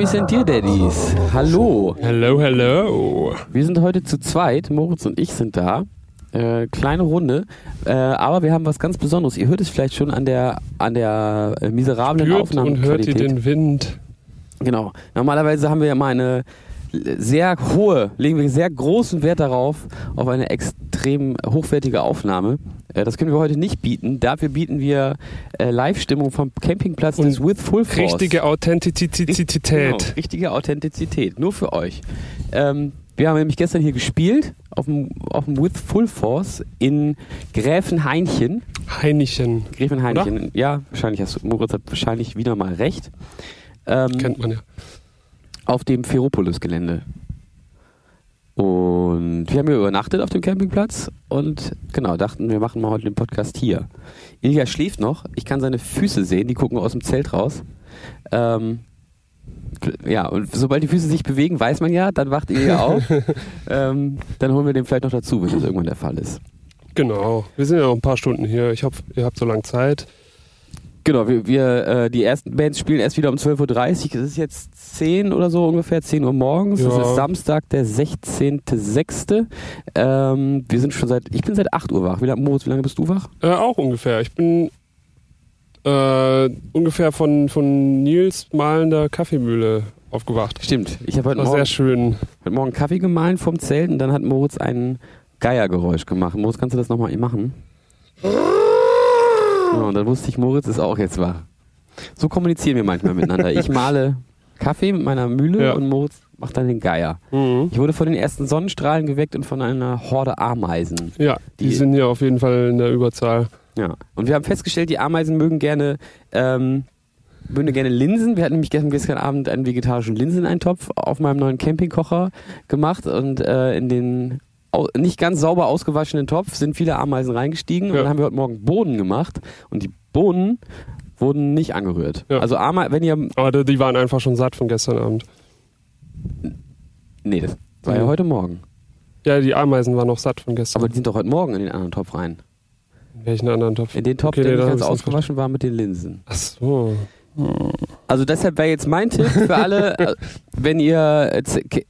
Mamis und Dear Daddies, hallo. Hello, hello. Wir sind heute zu zweit, Moritz und ich sind da. Äh, kleine Runde, äh, aber wir haben was ganz Besonderes. Ihr hört es vielleicht schon an der an der äh, miserablen Spürt Aufnahme. und hört ihr den Wind. Genau. Normalerweise haben wir ja mal eine sehr hohe, legen wir sehr großen Wert darauf, auf eine extrem hochwertige Aufnahme. Äh, das können wir heute nicht bieten. Dafür bieten wir äh, Live-Stimmung vom Campingplatz Und des With Full Force. Richtige Authentizität. Genau, richtige Authentizität. Nur für euch. Ähm, wir haben nämlich gestern hier gespielt auf dem, auf dem With Full Force in Gräfenhainchen. Heinichen. Gräfenhainchen, ja, wahrscheinlich hast du, Moritz hat wahrscheinlich wieder mal recht. Ähm, Kennt man ja. auf dem Ferropolis-Gelände. Und wir haben hier übernachtet auf dem Campingplatz und genau, dachten, wir machen mal heute den Podcast hier. Ilja schläft noch, ich kann seine Füße sehen, die gucken aus dem Zelt raus. Ähm, ja, und sobald die Füße sich bewegen, weiß man ja, dann wacht Ilja auf. ähm, dann holen wir den vielleicht noch dazu, wenn das irgendwann der Fall ist. Genau. Wir sind ja noch ein paar Stunden hier. Ich hoffe, ihr habt so lange Zeit. Genau, wir, wir äh, die ersten Bands spielen erst wieder um 12.30 Uhr. Es ist jetzt 10 oder so ungefähr, 10 Uhr morgens. Es Ja. ist Samstag, der 16.06. Ähm, wir sind schon seit, ich bin seit 8 Uhr wach. Wie lange, Moritz, wie lange bist du wach? Äh, auch ungefähr. Ich bin äh, ungefähr von, von Nils malender Kaffeemühle aufgewacht. Stimmt. Ich habe heute, Morgen- sehr schön. heute Morgen Kaffee gemahlen vom Zelt und dann hat Moritz ein Geiergeräusch gemacht. Moritz, kannst du das nochmal machen? Ja, und dann wusste ich, Moritz ist auch jetzt wach. So kommunizieren wir manchmal miteinander. Ich male Kaffee mit meiner Mühle Ja. und Moritz macht dann den Geier. Mhm. Ich wurde von den ersten Sonnenstrahlen geweckt und von einer Horde Ameisen. Ja, die, Die- sind hier auf jeden Fall in der Überzahl. Ja. Und wir haben festgestellt, die Ameisen mögen gerne, ähm, mögen gerne Linsen. Wir hatten nämlich gestern, gestern Abend einen vegetarischen Linseneintopf auf meinem neuen Campingkocher gemacht und äh, in den nicht ganz sauber ausgewaschenen Topf sind viele Ameisen reingestiegen und Ja. dann haben wir heute Morgen Bohnen gemacht und die Bohnen wurden nicht angerührt. Ja. Also Ame wenn ihr, Aber die- waren einfach schon satt von gestern Abend. nee, das war ja heute Morgen. Ja, die Ameisen waren noch satt von gestern. Aber die sind doch heute Morgen in den anderen Topf rein. In welchen anderen Topf? In den Topf, Okay, der nee, nicht ganz ausgewaschen war mit den Linsen. Ach so. Also deshalb wäre jetzt mein Tipp für alle, äh, wenn ihr äh,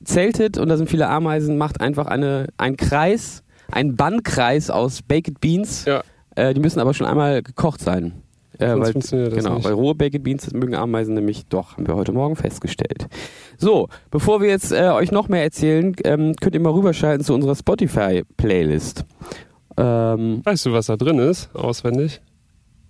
zeltet und da sind viele Ameisen, macht einfach eine, einen Kreis, einen Bannkreis aus Baked Beans. Ja. Äh, die müssen aber schon einmal gekocht sein. Äh, weil, funktioniert das genau, nicht. weil rohe Baked Beans mögen Ameisen nämlich doch, haben wir heute Morgen festgestellt. So, bevor wir jetzt äh, euch noch mehr erzählen, ähm, könnt ihr mal rüberschalten zu unserer Spotify-Playlist. Ähm, Weißt du, was da drin ist? Auswendig?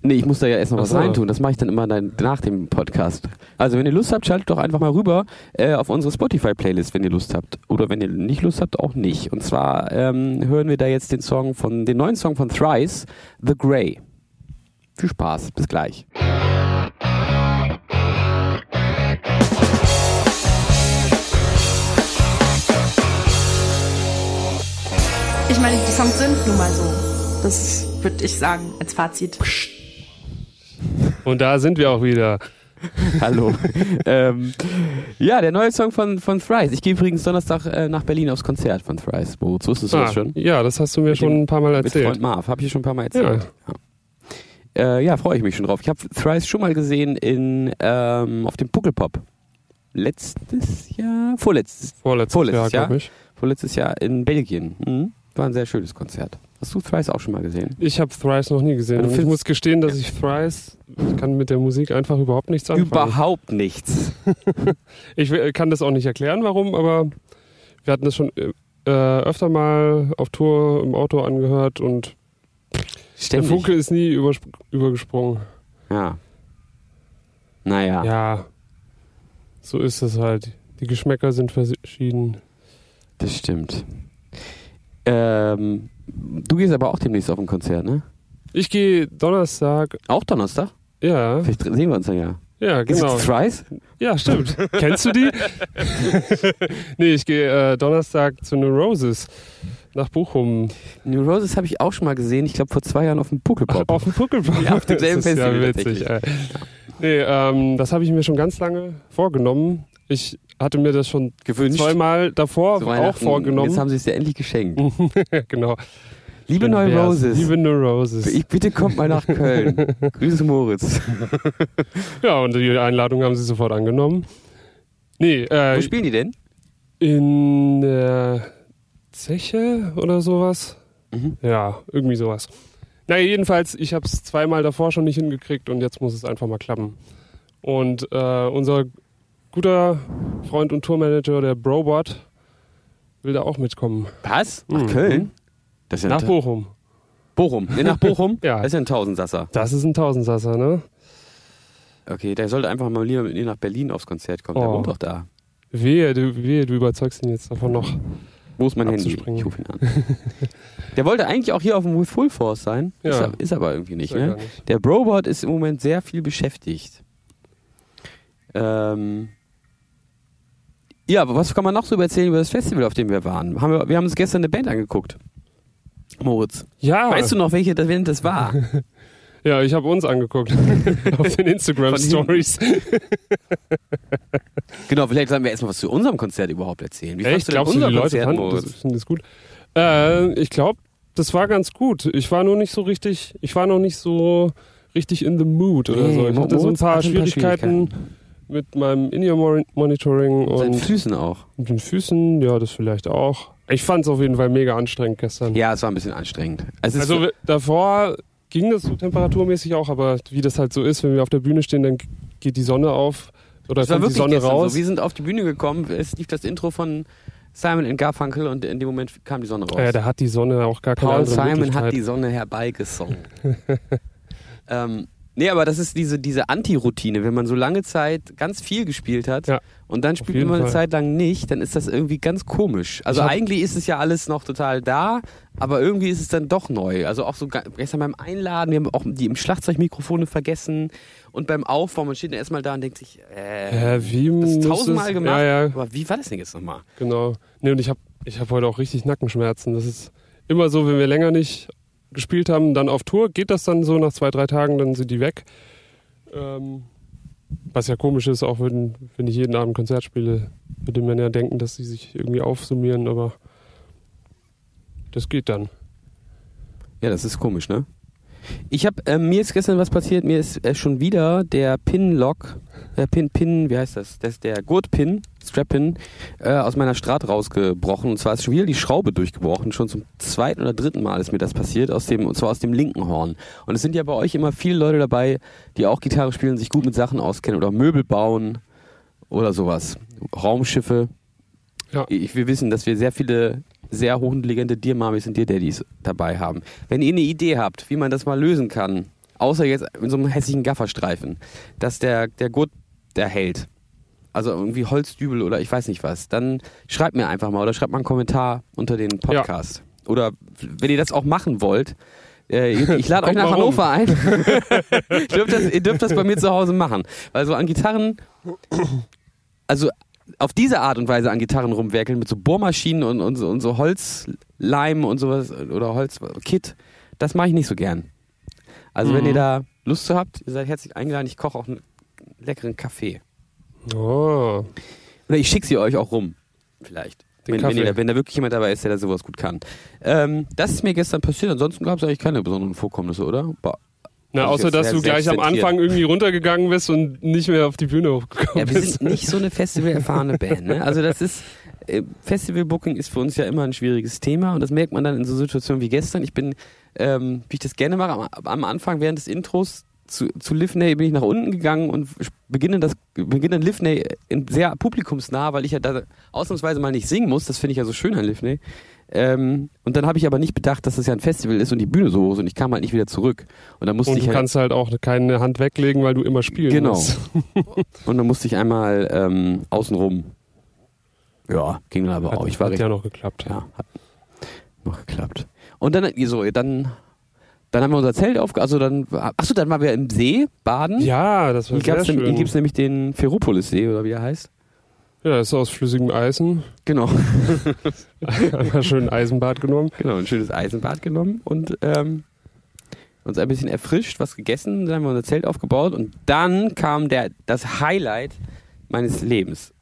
Nee, ich muss da ja erst noch was reintun. Das mache ich dann immer dann nach dem Podcast. Also wenn ihr Lust habt, schaltet doch einfach mal rüber äh, auf unsere Spotify-Playlist, wenn ihr Lust habt. Oder wenn ihr nicht Lust habt, auch nicht. Und zwar ähm, hören wir da jetzt den Song von, den neuen Song von Thrice, The Grey. Viel Spaß, bis gleich. Ich meine, die Songs sind nun mal so. Das würde ich sagen als Fazit. Und da sind wir auch wieder. Hallo. ähm, ja, der neue Song von, von Thrice. Ich gehe übrigens Donnerstag äh, nach Berlin aufs Konzert von Thrice. Moritz, wusstest du das Ah, schon? Ja, das hast du mir Mit schon dem- ein paar Mal Mit erzählt. Freund Marv, habe ich schon ein paar Mal erzählt. Ja, äh, ja freue ich mich schon drauf. Ich habe Thrice schon mal gesehen in, ähm, auf dem Puckelpop. Letztes Jahr? Vorletztes, Vorletztes, Vorletztes Jahr, Jahr? glaube ich. vorletztes Jahr in Belgien. Mhm. War ein sehr schönes Konzert. Hast du Thrice auch schon mal gesehen? Ich habe Thrice noch nie gesehen. Und ich muss gestehen, dass ich Thrice, kann mit der Musik einfach überhaupt nichts anfangen. Überhaupt nichts. Ich kann das auch nicht erklären, warum, aber wir hatten das schon äh, öfter mal auf Tour im Auto angehört und der Ständig. Funke ist nie übergesprungen. Ja. Naja. Ja, so ist es halt. Die Geschmäcker sind verschieden. Das stimmt. Ähm, du gehst aber auch demnächst auf ein Konzert, ne? Ich gehe Donnerstag, Auch Donnerstag? ja, Vielleicht sehen wir uns dann ja. ja, Ist genau. es Thrice? Ja, stimmt. Kennst du die? nee, ich gehe äh, Donnerstag zu New Roses nach Bochum. New Roses habe ich auch schon mal gesehen. Ich glaube vor zwei Jahren auf dem Puckelpop. Auf dem Puckelpop. Ja, auf demselben ist Festival Ja witzig, ey. Nee, ähm, das habe ich mir schon ganz lange vorgenommen. Ich hatte mir das schon Gewünscht. zweimal davor auch vorgenommen. Jetzt haben sie es dir endlich geschenkt. genau. Liebe wär's. Roses. Liebe New Roses. ich, bitte kommt mal nach Köln. Grüße Moritz. Ja, und die Einladung haben sie sofort angenommen. Nee, Wo äh, spielen die denn? in der Zeche oder sowas. Mhm. Ja, irgendwie sowas. Naja, jedenfalls, ich habe es zweimal davor schon nicht hingekriegt und jetzt muss es einfach mal klappen. Und äh, unser guter Freund und Tourmanager, der Brobot, will da auch mitkommen. Was? Nach Mhm. Köln? Das ist ja Nach Bochum. Bochum. Nee, nach Bochum? Ja. Das ist ja ein Tausendsasser. Das ist ein Tausendsasser, ne? Okay, der sollte einfach mal lieber mit mir nach Berlin aufs Konzert kommen. Der Oh. wohnt doch da. Wehe du, wehe, du überzeugst ihn jetzt davon noch. Wo ist mein Handy? Ich rufe ihn an. der wollte eigentlich auch hier auf dem With Full Force sein. Ja. Ist, er- ist aber irgendwie nicht. Ne? nicht. Der Brobot ist im Moment sehr viel beschäftigt. Ähm ja, aber was kann man noch so erzählen über das Festival, auf dem wir waren? Haben wir, wir haben uns gestern eine Band angeguckt. Moritz. Ja, Weißt du noch, welche das Band das war? ja, ich habe uns angeguckt auf den Instagram Stories. genau, vielleicht sollen wir erstmal was zu unserem Konzert überhaupt erzählen. Wie Echt? Glaubst du, die unser Leute Konzert, fanden das, das gut? Äh, ich glaube, das war ganz gut. Ich war nur nicht so richtig, ich war noch nicht so richtig in the mood oder Nee, so. Ich hatte so ein paar ein paar Schwierigkeiten mit meinem In-Ear-Monitoring und Füßen auch. mit den Füßen. Ja, das vielleicht auch. Ich fand es auf jeden Fall mega anstrengend gestern. Ja, es war ein bisschen anstrengend. Es Also davor ging das so temperaturmäßig auch, aber wie das halt so ist, wenn wir auf der Bühne stehen, dann geht die Sonne auf oder kommt die Sonne raus. So. Wir sind auf die Bühne gekommen, es lief das Intro von Simon in Garfunkel und in dem Moment kam die Sonne raus. ja, da hat die Sonne auch gar keine Paul Simon hat die Sonne herbeigesungen. ähm, nee, aber das ist diese, diese Anti-Routine. Wenn man so lange Zeit ganz viel gespielt hat Ja, und dann spielt man eine Fall. Zeit lang nicht, dann ist das irgendwie ganz komisch. Also eigentlich ist es ja alles noch total da, aber irgendwie ist es dann doch neu. Also auch so gestern beim Einladen, wir haben auch die im Schlagzeugmikrofone vergessen und beim Aufbau, man steht dann erstmal da und denkt sich, äh, Ja, wie das ist tausendmal es- gemacht, Ja, ja, aber wie war das denn jetzt nochmal? genau. Nee, und ich habe ich hab heute auch richtig Nackenschmerzen. Das ist immer so, wenn wir länger nicht gespielt haben, dann auf Tour geht das dann so nach zwei, drei Tagen, dann sind die weg. Ähm, was ja komisch ist, auch wenn, wenn ich jeden Abend Konzert spiele, würde man ja denken, dass sie sich irgendwie aufsummieren, aber das geht dann. Ja, das ist komisch, ne? Ich habe äh, mir ist gestern was passiert. Mir ist äh, schon wieder der Pin-Lock, der Pin, Pin, wie heißt das? Das der Gurtpin, Strap-Pin, äh, aus meiner Straat rausgebrochen. Und zwar ist schon wieder die Schraube durchgebrochen. Schon zum zweiten oder dritten Mal ist mir das passiert, aus dem, und zwar aus dem linken Horn. Und es sind ja bei euch immer viele Leute dabei, die auch Gitarre spielen, sich gut mit Sachen auskennen oder Möbel bauen oder sowas. Raumschiffe. Ja. Ich, wir wissen, dass wir sehr viele sehr hochintelligente Dear-Mamis und Dear-Daddies dabei haben. Wenn ihr eine Idee habt, wie man das mal lösen kann, außer jetzt mit so einem hässlichen Gafferstreifen, dass der, der Gurt, der hält, also irgendwie Holzdübel oder ich weiß nicht was, dann schreibt mir einfach mal oder schreibt mal einen Kommentar unter den Podcast. Oder wenn ihr das auch machen wollt, äh, ich, ich lade euch nach mal rum. Hannover ein. ihr, dürft das, ihr dürft das bei mir zu Hause machen. Weil so an Gitarren, also auf diese Art und Weise an Gitarren rumwerkeln mit so Bohrmaschinen und, und, so, und so Holzleim und sowas oder Holzkit, das mache ich nicht so gern. Also wenn Mhm. ihr da Lust zu habt, ihr seid herzlich eingeladen. Ich koche auch einen leckeren Kaffee. Oh. Oder ich schicke sie euch auch rum. Vielleicht. Wenn, wenn, da- wenn da wirklich jemand dabei ist, der da sowas gut kann. Ähm, das ist mir gestern passiert. Ansonsten gab es eigentlich keine besonderen Vorkommnisse, oder? Ba- Na, außer dass du gleich am. Anfang irgendwie runtergegangen bist und nicht mehr auf die Bühne hochgekommen Ja, wir bist. sind nicht so eine festival-erfahrene Band. Ne? Also das ist, äh, Festival-Booking ist für uns ja immer ein schwieriges Thema und das merkt man dann in so Situationen wie gestern. Ich bin, ähm, wie ich das gerne mache, am, am Anfang während des Intros zu, zu Livney bin ich nach unten gegangen und beginne das beginne Livney sehr publikumsnah, weil ich ja da ausnahmsweise mal nicht singen muss. Das finde ich ja so schön an Livney. Ähm, und dann habe ich aber nicht bedacht, dass das ja ein Festival ist und die Bühne so hoch ist und ich kam halt nicht wieder zurück. Und dann musste Und ich du halt kannst halt auch keine Hand weglegen, weil du immer spielen Genau. musst. Und dann musste ich einmal ähm, außenrum. Ja, ging dann aber Hat, auch. Ich war hat recht, ja noch geklappt. ja, hat, Noch geklappt. Und dann, so, dann, dann haben wir unser Zelt aufge... Also dann, achso, dann waren wir im See baden. Ja, das war Hier, sehr schön. hier gibt es nämlich den Ferropolis-See, oder wie er heißt. ja, das ist aus flüssigem Eisen. Genau. Einmal schön ein Eisenbad genommen. Genau, ein schönes Eisenbad genommen und ähm, uns ein bisschen erfrischt, was gegessen, dann haben wir unser Zelt aufgebaut und dann kam der, das Highlight meines Lebens.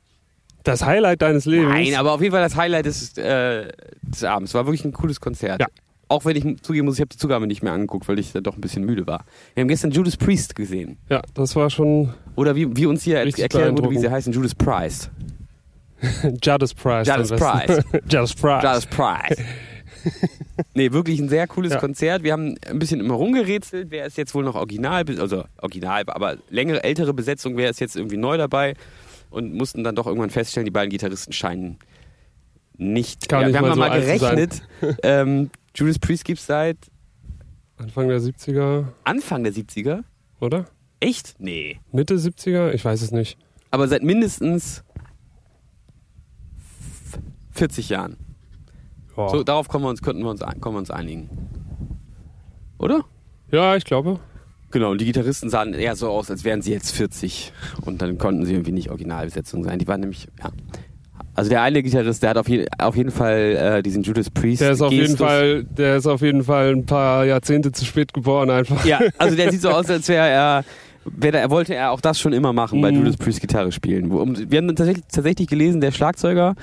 Das Highlight deines Lebens. Nein, aber auf jeden Fall das Highlight des, äh, des Abends. War wirklich ein cooles Konzert. Ja. Auch wenn ich zugeben muss, ich habe die Zugabe nicht mehr angeguckt, weil ich da doch ein bisschen müde war. Wir haben gestern Judas Priest gesehen. Ja, das war schon Oder wie, wie uns hier erklärt wurde, wie sie heißen, Judas Priest. Judas Price. Judas. Price. Judas Price. Judas Priest. nee, wirklich ein sehr cooles Ja. Konzert. Wir haben ein bisschen immer rumgerätselt, wer ist jetzt wohl noch original, also original, aber längere, ältere Besetzung, wer ist jetzt irgendwie neu dabei und mussten dann doch irgendwann feststellen, die beiden Gitarristen scheinen nicht. Gar ja, nicht wir haben mal so mal gerechnet. ähm, Judas Priest gibt es seit Anfang der 70er, Anfang der 70er. oder? Echt? Nee. Mitte 70er? Ich weiß es nicht. Aber seit mindestens 40 Jahren. Ja, So, darauf kommen wir uns, könnten wir uns, kommen wir uns einigen. Oder? ja ich glaube. Genau, und die Gitarristen sahen eher so aus, als wären sie jetzt 40. Und dann konnten sie irgendwie nicht Originalbesetzung sein. Die waren nämlich, ja. Also der eine Gitarrist, der hat auf, je, auf jeden Fall äh, diesen Judas Priest. Der ist auf jeden. Fall, der ist auf jeden Fall ein paar Jahrzehnte zu spät geboren einfach. Ja, also der sieht so aus, als wäre er. Wäre, er wollte er auch das schon immer machen, bei Mhm. Judas Priest Gitarre spielen. Wir haben tatsächlich, tatsächlich gelesen, der Schlagzeuger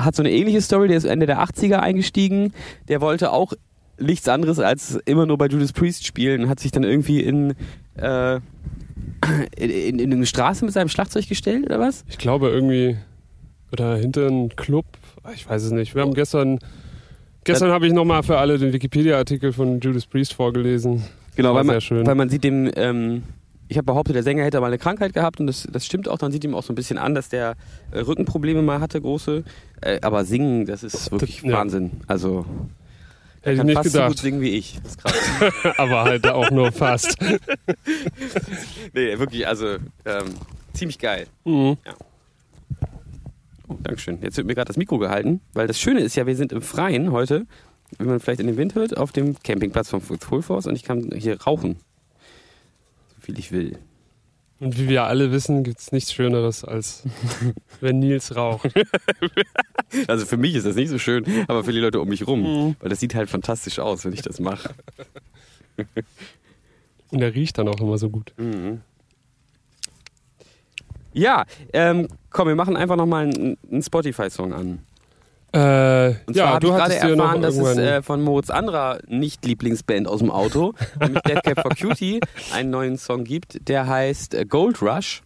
hat so eine ähnliche Story, der ist Ende der 80er eingestiegen. Der wollte auch nichts anderes als immer nur bei Judas Priest spielen und hat sich dann irgendwie in, äh, in, in, in eine Straße mit seinem Schlagzeug gestellt oder was? Ich glaube irgendwie, oder hinter einem Club, ich weiß es nicht. Wir haben gestern, gestern habe ich nochmal für alle den Wikipedia-Artikel von Judas Priest vorgelesen. Genau, weil man, sehr schön. weil man sieht dem, ähm, ich habe behauptet, der Sänger hätte mal eine Krankheit gehabt und das, das stimmt auch. Man sieht ihm auch so ein bisschen an, dass der äh, Rückenprobleme mal hatte, große. Äh, aber singen, das ist wirklich Ja. Wahnsinn. Also Hätte ich nicht fast so gut gedacht, singen wie ich. Das ist krass. aber halt auch nur fast. nee, wirklich, also ähm, ziemlich geil. Mhm. Oh, Dankeschön. Jetzt wird mir gerade das Mikro gehalten, weil das Schöne ist ja, wir sind im Freien heute, wie man vielleicht in den Wind hört, auf dem Campingplatz von Full Force und ich kann hier rauchen. So viel ich will. Und wie wir alle wissen, gibt es nichts Schöneres, als wenn Nils raucht. Also für mich ist das nicht so schön, aber für die Leute um mich rum, weil das sieht halt fantastisch aus, wenn ich das mache. Und er riecht dann auch immer so gut. Ja, ähm, komm, wir machen einfach nochmal einen, einen Spotify-Song an. Äh, Und zwar ja, habe du ich gerade erfahren, dass es äh, von Moritz anderer Nicht-Lieblingsband aus dem Auto, nämlich Death Cab for Cutie, einen neuen Song gibt, der heißt äh, Gold Rush.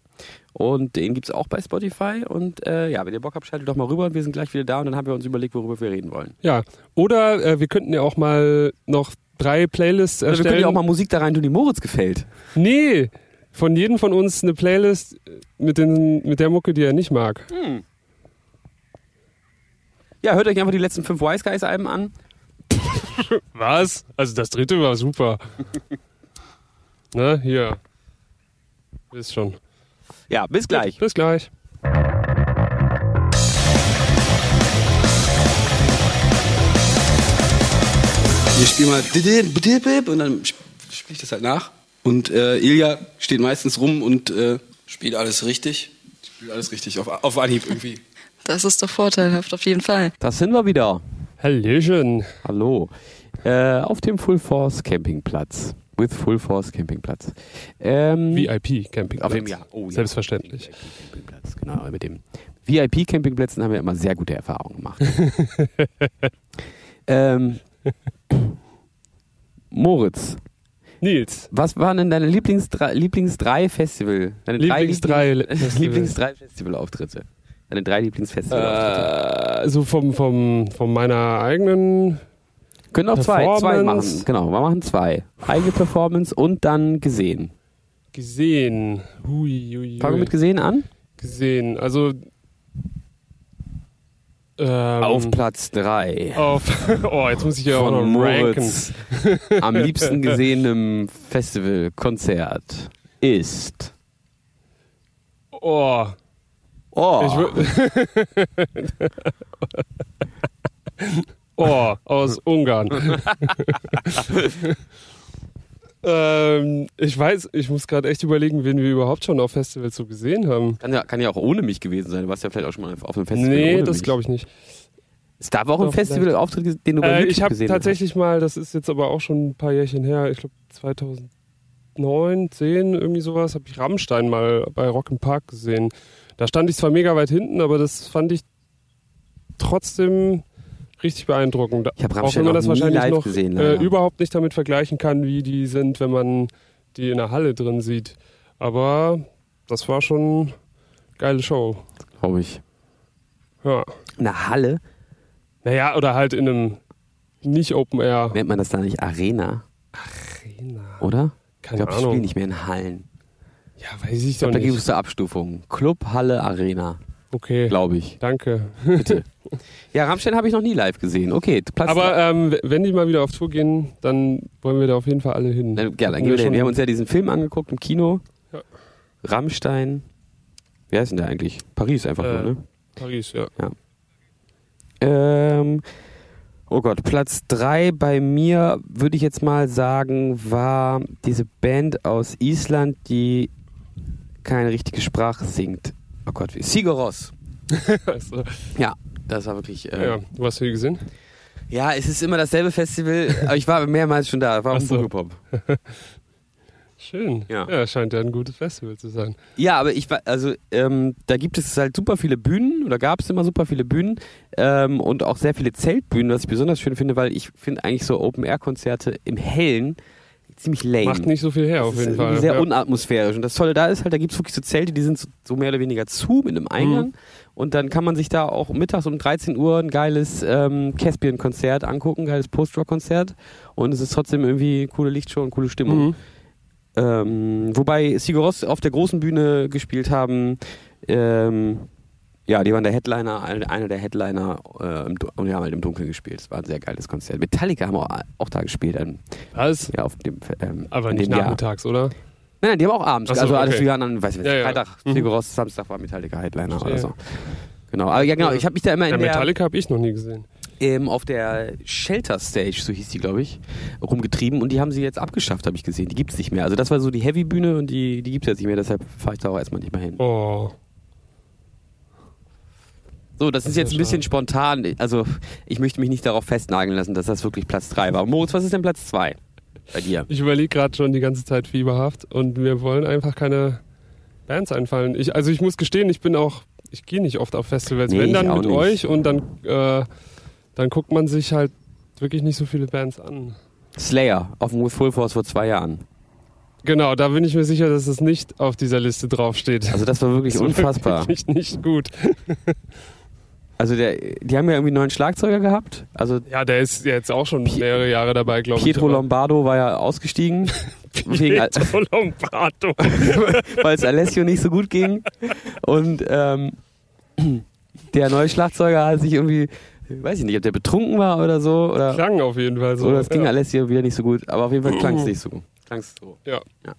Und den gibt es auch bei Spotify. Und äh, ja, wenn ihr Bock habt, schaltet doch mal rüber und wir sind gleich wieder da und dann haben wir uns überlegt, worüber wir reden wollen. ja, oder äh, wir könnten ja auch mal noch drei Playlists Oder wir erstellen. können ja auch mal Musik da rein tun, die Moritz gefällt. Nee, von jedem von uns eine Playlist mit, den, mit der Mucke, die er nicht mag. Ja, hört euch einfach die letzten fünf Wise Guys Alben an. Was? Also das dritte war super. Na, hier. Ist schon. Ja, bis gleich. Bis gleich. Wir spielen mal und dann sp- spiele ich das halt nach. Und äh, Ilja steht meistens rum und äh, spielt alles richtig. Spielt alles richtig, auf, auf Anhieb irgendwie. Das ist doch vorteilhaft, auf jeden Fall. Das sind wir wieder. Hallöchen. Hallo. Äh, auf dem Full Force Campingplatz. With Full Force Campingplatz. Ähm, VIP Campingplatz. Auf dem ja. Oh, ja. Selbstverständlich. Campingplatz, genau. Mit dem VIP-Campingplätzen haben wir immer sehr gute Erfahrungen gemacht. ähm, Moritz, Nils. was waren denn deine Lieblings Lieblings drei Festival? Deine Lieblings drei Lieblings, Festival. Lieblings drei Festivalauftritte. Deine drei Lieblingsfestivalauftritte. Äh, so vom, vom, von meiner eigenen. Können auch zwei, zwei machen. Genau, wir machen zwei. Eigene Performance und dann gesehen. Gesehen. Hui, hui, Fangen wir hui. mit gesehen an? Gesehen. Also. Ähm, Auf Platz drei. Auf. Oh, jetzt muss ich ja auch noch von ranken. Moritz am liebsten gesehenem Festivalkonzert ist. Oh. Oh, Oh, aus Ungarn. Ähm, ich weiß, ich muss gerade echt überlegen, wen wir überhaupt schon auf Festivals so gesehen haben. Kann ja, kann ja auch ohne mich gewesen sein. Du warst ja vielleicht auch schon mal auf einem Festival. Nee, das glaube ich nicht. Es gab auch ein Festival-Auftritt, den du bei Äh, YouTube ich habe gesehen tatsächlich mal, das ist jetzt aber auch schon ein paar Jährchen her, ich glaube 2009, 10, irgendwie sowas, habe ich Rammstein mal bei Rock im Park gesehen. Da stand ich zwar mega weit hinten, aber das fand ich trotzdem richtig beeindruckend. Ich hab auch Rammstein wenn man das wahrscheinlich noch gesehen, äh, überhaupt nicht damit vergleichen kann, wie die sind, wenn man die in der Halle drin sieht. Aber das war schon eine geile Show. Glaube ich. Ja. Eine Halle? Naja, oder halt in einem nicht Open Air. Nennt man das da nicht Arena, Arena. oder? Ich Keine glaube, ich spiele nicht mehr in Hallen. Ja, weiß ich Ich glaube, doch da gibt nicht. es da Abstufungen. Club, Halle, Arena, Okay, glaube ich. danke. Ja, Rammstein habe ich noch nie live gesehen. Okay, Platz Aber ähm, wenn die mal wieder auf Tour gehen, dann wollen wir da auf jeden Fall alle hin. Dann, ja, dann gehen wir schon- Wir haben uns ja diesen Film angeguckt im Kino. Ja. Rammstein. Wie heißt denn der eigentlich? Paris einfach Äh, nur, ne? Paris, ja. Ähm, oh Gott, Platz 3 bei mir, würde ich jetzt mal sagen, war diese Band aus Island, die keine richtige Sprache singt. Oh Gott, wie Sigur Rós. Also, Ja, das war wirklich. Äh, ja. Du hast viel gesehen? ja, es ist immer dasselbe Festival, aber ich war mehrmals schon da. War auch so. Pop. Schön. Ja. ja, scheint ja ein gutes Festival zu sein. Ja, aber ich war, also ähm, da gibt es halt super viele Bühnen oder gab es immer super viele Bühnen ähm, und auch sehr viele Zeltbühnen, was ich besonders schön finde, weil ich finde eigentlich so Open-Air-Konzerte im Hellen ziemlich lame. Macht nicht so viel her, auf ist jeden irgendwie Fall. sehr ja. unatmosphärisch. Und das Tolle da ist halt, da gibt es wirklich so Zelte, die sind so, so mehr oder weniger zu mit einem Eingang. Mhm. Und dann kann man sich da auch mittags um 13 Uhr ein geiles ähm, Caspian-Konzert angucken, ein geiles Post-Rock-Konzert. Und es ist trotzdem irgendwie coole Lichtshow und coole Stimmung. Mhm. Ähm, wobei Sigur Rós auf der großen Bühne gespielt haben. Ähm, ja, die waren der Headliner, ein- einer der Headliner äh, im, und die haben halt im Dunkeln gespielt. Es war ein sehr geiles Konzert. Metallica haben auch, auch da gespielt. Ähm, Was? ja, auf dem, ähm, Aber nicht dem Jahr. nachmittags, oder? Nein, nein, die haben auch abends. Ach so, also alles okay. wie anderen, weiß ich nicht, Ja, ja. Freitag, Mhm. Samstag war Metallica Headliner oder Verstehe. so. Genau, aber ja genau, ich habe mich da immer Ja, in der, Metallica habe ich noch nie gesehen. ähm, auf der Shelter Stage, so hieß die, glaube ich, rumgetrieben und die haben sie jetzt abgeschafft, habe ich gesehen. Die gibt's nicht mehr. Also das war so die Heavy-Bühne und die, die gibt's jetzt nicht mehr, deshalb fahre ich da auch erstmal nicht mehr hin. Oh. So, das, Das ist ist jetzt ein bisschen spontan. Also ich möchte mich nicht darauf festnageln lassen, dass das wirklich Platz 3 war. Moritz, was ist denn Platz 2 bei dir? Ich überlege gerade schon die ganze Zeit fieberhaft und mir wollen einfach keine Bands einfallen. Ich, also ich muss gestehen, ich bin auch, ich gehe nicht oft auf Festivals. Nee, Wenn dann mit nicht. euch und dann, äh, dann guckt man sich halt wirklich nicht so viele Bands an. Slayer auf dem Full Force vor zwei Jahren. Genau, da bin ich mir sicher, dass es nicht auf dieser Liste draufsteht. Also das war wirklich Das war unfassbar. Wirklich nicht gut. Also der, die haben ja irgendwie einen neuen Schlagzeuger gehabt. Also Ja, der ist jetzt auch schon mehrere Jahre dabei, glaube ich. Pietro Lombardo war ja ausgestiegen, Pietro Lombardo. weil es Alessio nicht so gut ging. Und ähm, der neue Schlagzeuger hat sich irgendwie, weiß ich nicht, ob der betrunken war oder so. Oder, Klang auf jeden Fall so. oder es ging ja. Alessio wieder nicht so gut. Aber auf jeden Fall klang es nicht so gut. Klang's so. Ja. Ja.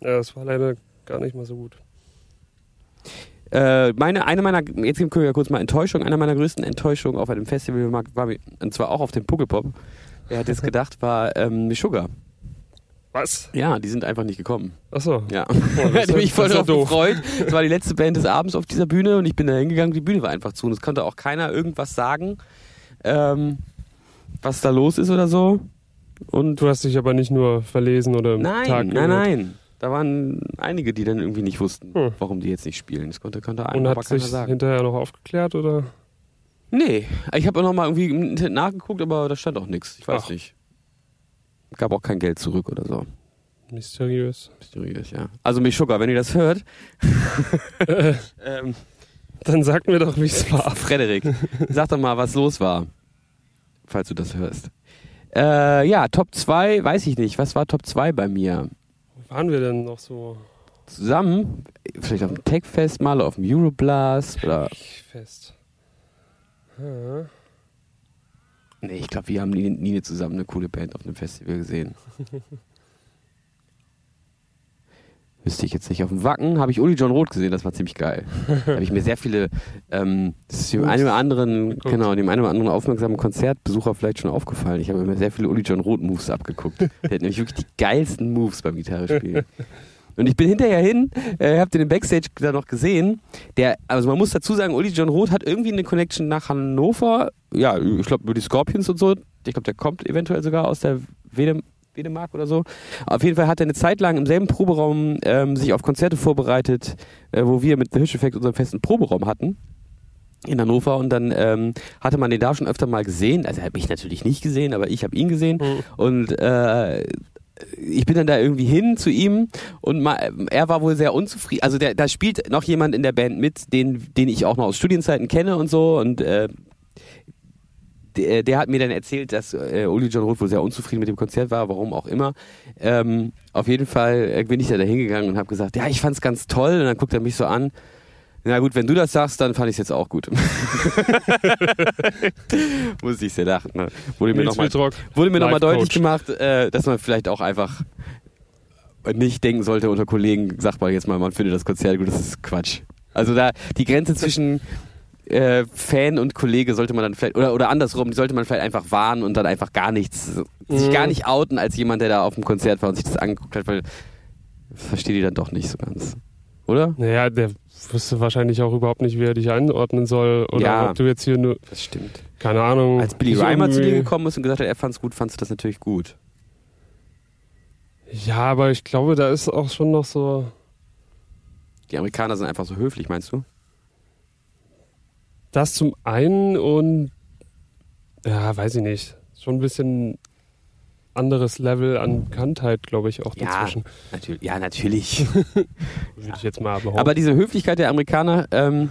ja, das war leider gar nicht mal so gut. Äh, meine, eine meiner, jetzt können wir ja kurz mal Enttäuschung, eine meiner größten Enttäuschungen auf einem Festival war, und zwar auch auf dem Puckelpop. Wer hat jetzt gedacht, war ähm, Sugar. Was? Ja, die sind einfach nicht gekommen. Achso. Ja. das ich ist hatte mich voll ja drauf doof. gefreut. Es war die letzte Band des Abends auf dieser Bühne und ich bin da hingegangen. Die Bühne war einfach zu und es konnte auch keiner irgendwas sagen, ähm, was da los ist oder so. Und Du hast dich aber nicht nur verlesen oder im nein, Tag nein, gehört. nein. Da waren einige, die dann irgendwie nicht wussten, Hm. warum die jetzt nicht spielen. Das konnte, konnte Und einem aber hat keiner sich hinterher noch aufgeklärt oder? Nee, ich habe auch noch mal irgendwie im Internet nachgeguckt, aber da stand auch nichts. Ich weiß Ach. nicht. Gab auch kein Geld zurück oder so. Mysteriös. Mysteriös, ja. Also Mischuga, wenn ihr das hört. ähm, Dann sag mir doch, wie es war. Frederik, sag doch mal, was los war. Falls du das hörst. Äh, ja, Top 2, weiß ich nicht. Was war Top 2 bei mir? Waren wir denn noch so Zusammen? Vielleicht auf dem Techfest mal, auf dem Euroblast oder. fest? Ja. Nee, ich glaube, wir haben nie, nie zusammen eine coole Band auf einem Festival gesehen. Wüsste ich jetzt nicht. Auf dem Wacken habe ich Uli John Roth gesehen, das war ziemlich geil. da habe ich mir sehr viele, ähm, das ist dem einen oder anderen, genau, dem einen oder anderen aufmerksamen Konzertbesucher vielleicht schon aufgefallen. Ich habe mir sehr viele Uli John Roth Moves abgeguckt. Der hat nämlich wirklich die geilsten Moves beim Gitarre spielen. Und ich bin hinterher hin, äh, habt ihr den Backstage da noch gesehen. Der, also man muss dazu sagen, Uli John Roth hat irgendwie eine Connection nach Hannover. Ja, ich glaube über die Scorpions und so. Ich glaube, der kommt eventuell sogar aus der Wedem, Wedemark oder so. Auf jeden Fall hat er eine Zeit lang im selben Proberaum ähm, sich auf Konzerte vorbereitet, äh, wo wir mit The Hirsch Effect unseren festen Proberaum hatten in Hannover und dann ähm, hatte man den da schon öfter mal gesehen. Also er hat mich natürlich nicht gesehen, aber ich habe ihn gesehen Mhm. und äh, ich bin dann da irgendwie hin zu ihm und ma, er war wohl sehr unzufrieden. Also der, da spielt noch jemand in der Band mit, den, den ich auch noch aus Studienzeiten kenne und so und äh, der, der hat mir dann erzählt, dass äh, Uli John Roth wohl sehr unzufrieden mit dem Konzert war, warum auch immer. Ähm, auf jeden Fall äh, bin ich da hingegangen und habe gesagt, ja, ich fand's ganz toll. Und dann guckt er mich so an. Na gut, wenn du das sagst, dann fand ich es jetzt auch gut. Muss ich sehr lachen. Ne? Wurde mir nochmal noch deutlich gemacht, äh, dass man vielleicht auch einfach nicht denken sollte unter Kollegen, sagt man jetzt mal, man findet das Konzert gut, das ist Quatsch. Also da die Grenze zwischen äh, Fan und Kollege sollte man dann vielleicht, oder, oder andersrum, die sollte man vielleicht einfach wahren und dann einfach gar nichts, sich Mhm. gar nicht outen als jemand, der da auf dem Konzert war und sich das angeguckt hat, weil das versteht die dann doch nicht so ganz. Oder? Naja, der wusste wahrscheinlich auch überhaupt nicht, wie er dich einordnen soll. Oder Ja. ob du jetzt hier nur, Das stimmt. keine Ahnung. Als Billy Reimer zu dir gekommen ist und gesagt hat, er fand's gut, fandst du das natürlich gut. Ja, aber ich glaube, da ist auch schon noch so. Die Amerikaner sind einfach so höflich, meinst du? Das zum einen und ja, weiß ich nicht. Schon ein bisschen anderes Level an Bekanntheit, glaube ich, auch Ja, dazwischen. natürlich. Ja, natürlich. Würde ich jetzt mal behaupten. Aber diese Höflichkeit der Amerikaner, ähm,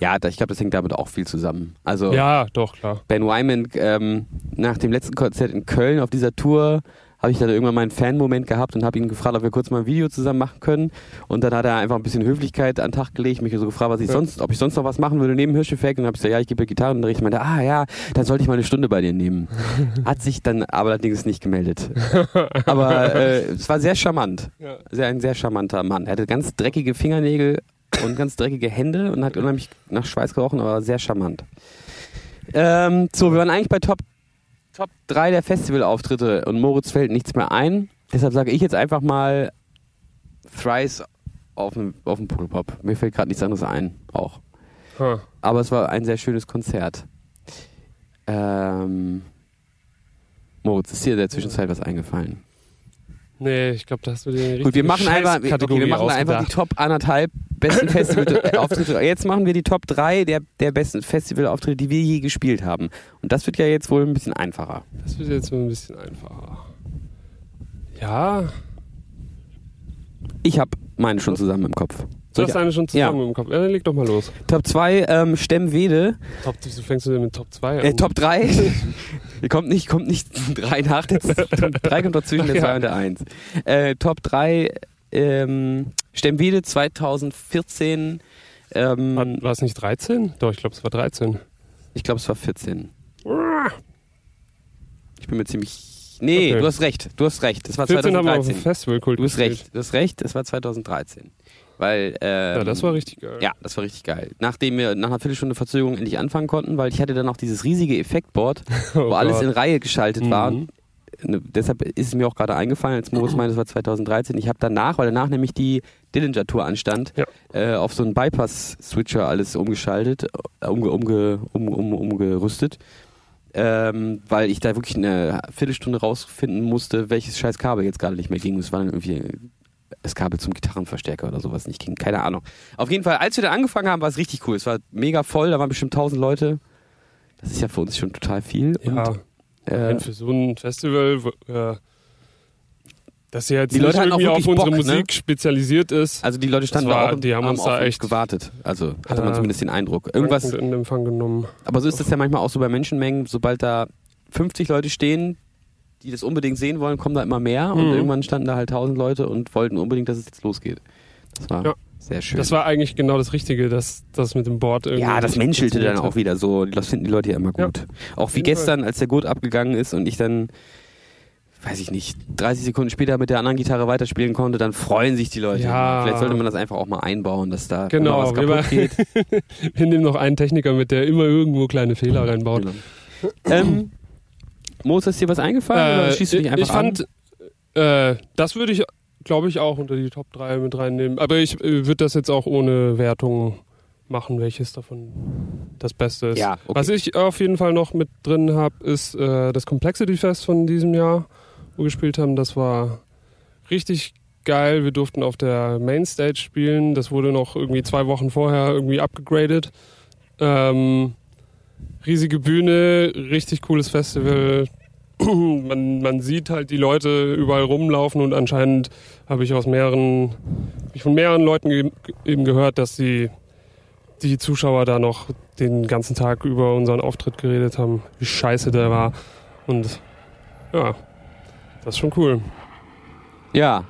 ja, ich glaube, das hängt damit auch viel zusammen. Also ja, doch, klar. Ben Wyman, ähm, nach dem letzten Konzert in Köln auf dieser Tour, habe ich dann irgendwann meinen Fan-Moment gehabt und habe ihn gefragt, ob wir kurz mal ein Video zusammen machen können. Und dann hat er einfach ein bisschen Höflichkeit an den Tag gelegt, mich so gefragt, was ich Ja. sonst, ob ich sonst noch was machen würde neben Hirscheffekt. Und dann habe ich gesagt, ja, ich gebe Gitarrenunterricht. Und meinte, ah ja, dann sollte ich mal eine Stunde bei dir nehmen. Hat sich dann aber allerdings nicht gemeldet. Aber äh, es war sehr charmant. Ja. Sehr, ein sehr charmanter Mann. Er hatte ganz dreckige Fingernägel und ganz dreckige Hände und hat unheimlich nach Schweiß gerochen, aber sehr charmant. Ähm, so, wir waren eigentlich bei Top, Top 3 der Festivalauftritte und Moritz fällt nichts mehr ein. Deshalb sage ich jetzt einfach mal Thrice auf dem, auf dem Pukkelpop. Mir fällt gerade nichts anderes ein, auch. Ha. Aber es war ein sehr schönes Konzert. Ähm, Moritz, ist dir in der Zwischenzeit was eingefallen? Nee, ich glaube, da hast du dir Gut, wir machen einfach, okay, wir machen einfach die Top anderthalb besten Festivalauftritte. Jetzt machen wir die Top 3 der, der besten Festivalauftritte, die wir je gespielt haben. Und das wird ja jetzt wohl ein bisschen einfacher. Das wird jetzt mal ein bisschen einfacher. Ja, Ich habe meine schon zusammen im Kopf. du hast eine schon zusammen im Kopf. Ja, dann leg doch mal los. Top 2, ähm, Stemmwede. Top, du fängst du denn mit Top 2 an? Äh, Top 3. kommt nicht, kommt nicht 3 nach. Der 3 kommt doch zwischen der Ja. 2 und der 1. Äh, Top 3, ähm, Stemmwede 2014. Ähm, War, war es nicht 13? Doch, ich glaube, es war 13. Ich glaube, es war 14. Ich bin mir ziemlich. Nee, Okay. du hast recht. Du hast recht. Es war 14 haben wir auf dem 2013. Festivalkult Du hast gespielt. recht. Du hast recht. Es war 2013. Weil. Ähm, Ja, das war richtig geil. Ja, das war richtig geil. Nachdem wir nach einer Viertelstunde Verzögerung endlich anfangen konnten, weil ich hatte dann auch dieses riesige Effektboard, Oh wo alles Gott. in Reihe geschaltet war. Ne, Deshalb ist es mir auch gerade eingefallen, als Moritz meinte, es war 2013. Ich habe danach, weil danach nämlich die Dillinger Tour anstand, Ja. äh, auf so einen Bypass-Switcher alles umgeschaltet, äh, umge, umge, um, um, umgerüstet. Ähm, weil ich da wirklich eine Viertelstunde rausfinden musste, welches scheiß Kabel jetzt gerade nicht mehr ging. Es war dann irgendwie das Kabel zum Gitarrenverstärker oder sowas nicht ging. Keine Ahnung. Auf jeden Fall, als wir da angefangen haben, war es richtig cool. Es war mega voll, da waren bestimmt 1000 Leute. Das ist ja für uns schon total viel. Ja, Und, äh, und für so ein Festival, äh, das ja jetzt Die Leute irgendwie auf unsere Bock, ne? Musik spezialisiert ist. Also die Leute standen war- da auch und die haben uns da echt- gewartet. Also hatte man zumindest den Eindruck. Irgendwas, in Empfang genommen. aber so ist das ja manchmal auch so bei Menschenmengen. Sobald da 50 Leute stehen, die das unbedingt sehen wollen, kommen da immer mehr. Und Mhm. irgendwann standen da halt 1000 Leute und wollten unbedingt, dass es jetzt losgeht. Das war Ja. Sehr schön. Das war eigentlich genau das Richtige, dass das mit dem Board irgendwie. ja, das menschelte dann auch wieder so. Das finden die Leute ja immer Ja. gut. Auch wie gestern, als der Gurt abgegangen ist und ich dann weiß ich nicht, 30 Sekunden später mit der anderen Gitarre weiterspielen konnte, dann freuen sich die Leute. Ja. Vielleicht sollte man das einfach auch mal einbauen, dass da Genau, was wir kaputt geht. Wir nehmen noch einen Techniker mit, der immer irgendwo kleine Fehler reinbaut. Genau. ähm, Moos, ist dir was eingefallen oder schießt du dich einfach ich fand, äh, das würde ich, glaube ich, auch unter die Top 3 mit reinnehmen. Aber ich äh, würde das jetzt auch ohne Wertung machen, welches davon das Beste ist. Ja, okay. Was ich auf jeden Fall noch mit drin habe, ist äh, das Complexity Fest von diesem Jahr, wo wir gespielt haben. Das war richtig geil. Wir durften auf der Mainstage spielen. Das wurde noch irgendwie zwei Wochen vorher irgendwie abgegradet. Ähm, riesige Bühne, richtig cooles Festival. man, man sieht halt die Leute überall rumlaufen und anscheinend habe ich aus mehreren, ich von mehreren Leuten ge eben gehört, dass die, die Zuschauer da noch den ganzen Tag über unseren Auftritt geredet haben, wie scheiße der war. Und ja, das ist schon cool. Ja.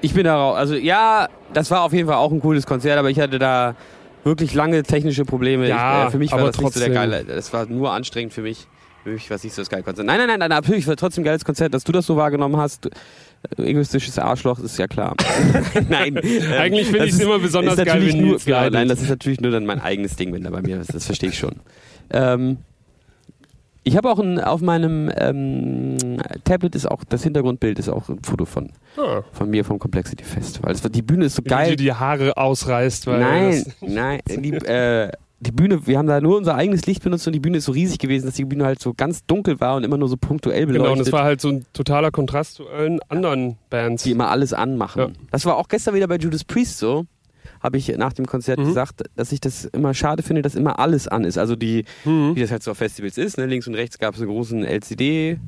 Ich bin darauf, also ja, das war auf jeden Fall auch ein cooles Konzert, aber ich hatte da wirklich lange technische Probleme. Ja, ich, äh, für mich war das nicht so der trotzdem. geile. Das war nur anstrengend für mich. War es nicht so das geile Konzert. Nein, nein, nein, nein, natürlich war trotzdem ein geiles Konzert, dass du das so wahrgenommen hast. Äh, Egoistisches Arschloch, ist ja klar. nein. ähm, Eigentlich finde das ich es ist- immer besonders geil, natürlich wenn nur, leidet. Nein, das ist natürlich nur dann mein eigenes Ding, wenn da bei mir ist. Das verstehe ich schon. Ähm, ich habe auch ein, auf meinem ähm, Tablet ist auch, das Hintergrundbild ist auch ein Foto von, Ah, von mir vom Complexity Festival. Es war- Die Bühne ist so wie geil. du die Haare ausreißt, weil Nein, das, nein, die, äh, die Bühne, wir haben da nur unser eigenes Licht benutzt und die Bühne ist so riesig gewesen, dass die Bühne halt so ganz dunkel war und immer nur so punktuell beleuchtet, genau, und es war halt so ein totaler Kontrast zu allen anderen Bands. die immer alles anmachen. Ja. Das war auch gestern wieder bei Judas Priest so. Habe ich nach dem Konzert Mhm. gesagt, dass ich das immer schade finde, dass immer alles an ist. Also die, Mhm. wie das halt so auf Festivals ist, ne? links und rechts gab es einen großen LCD.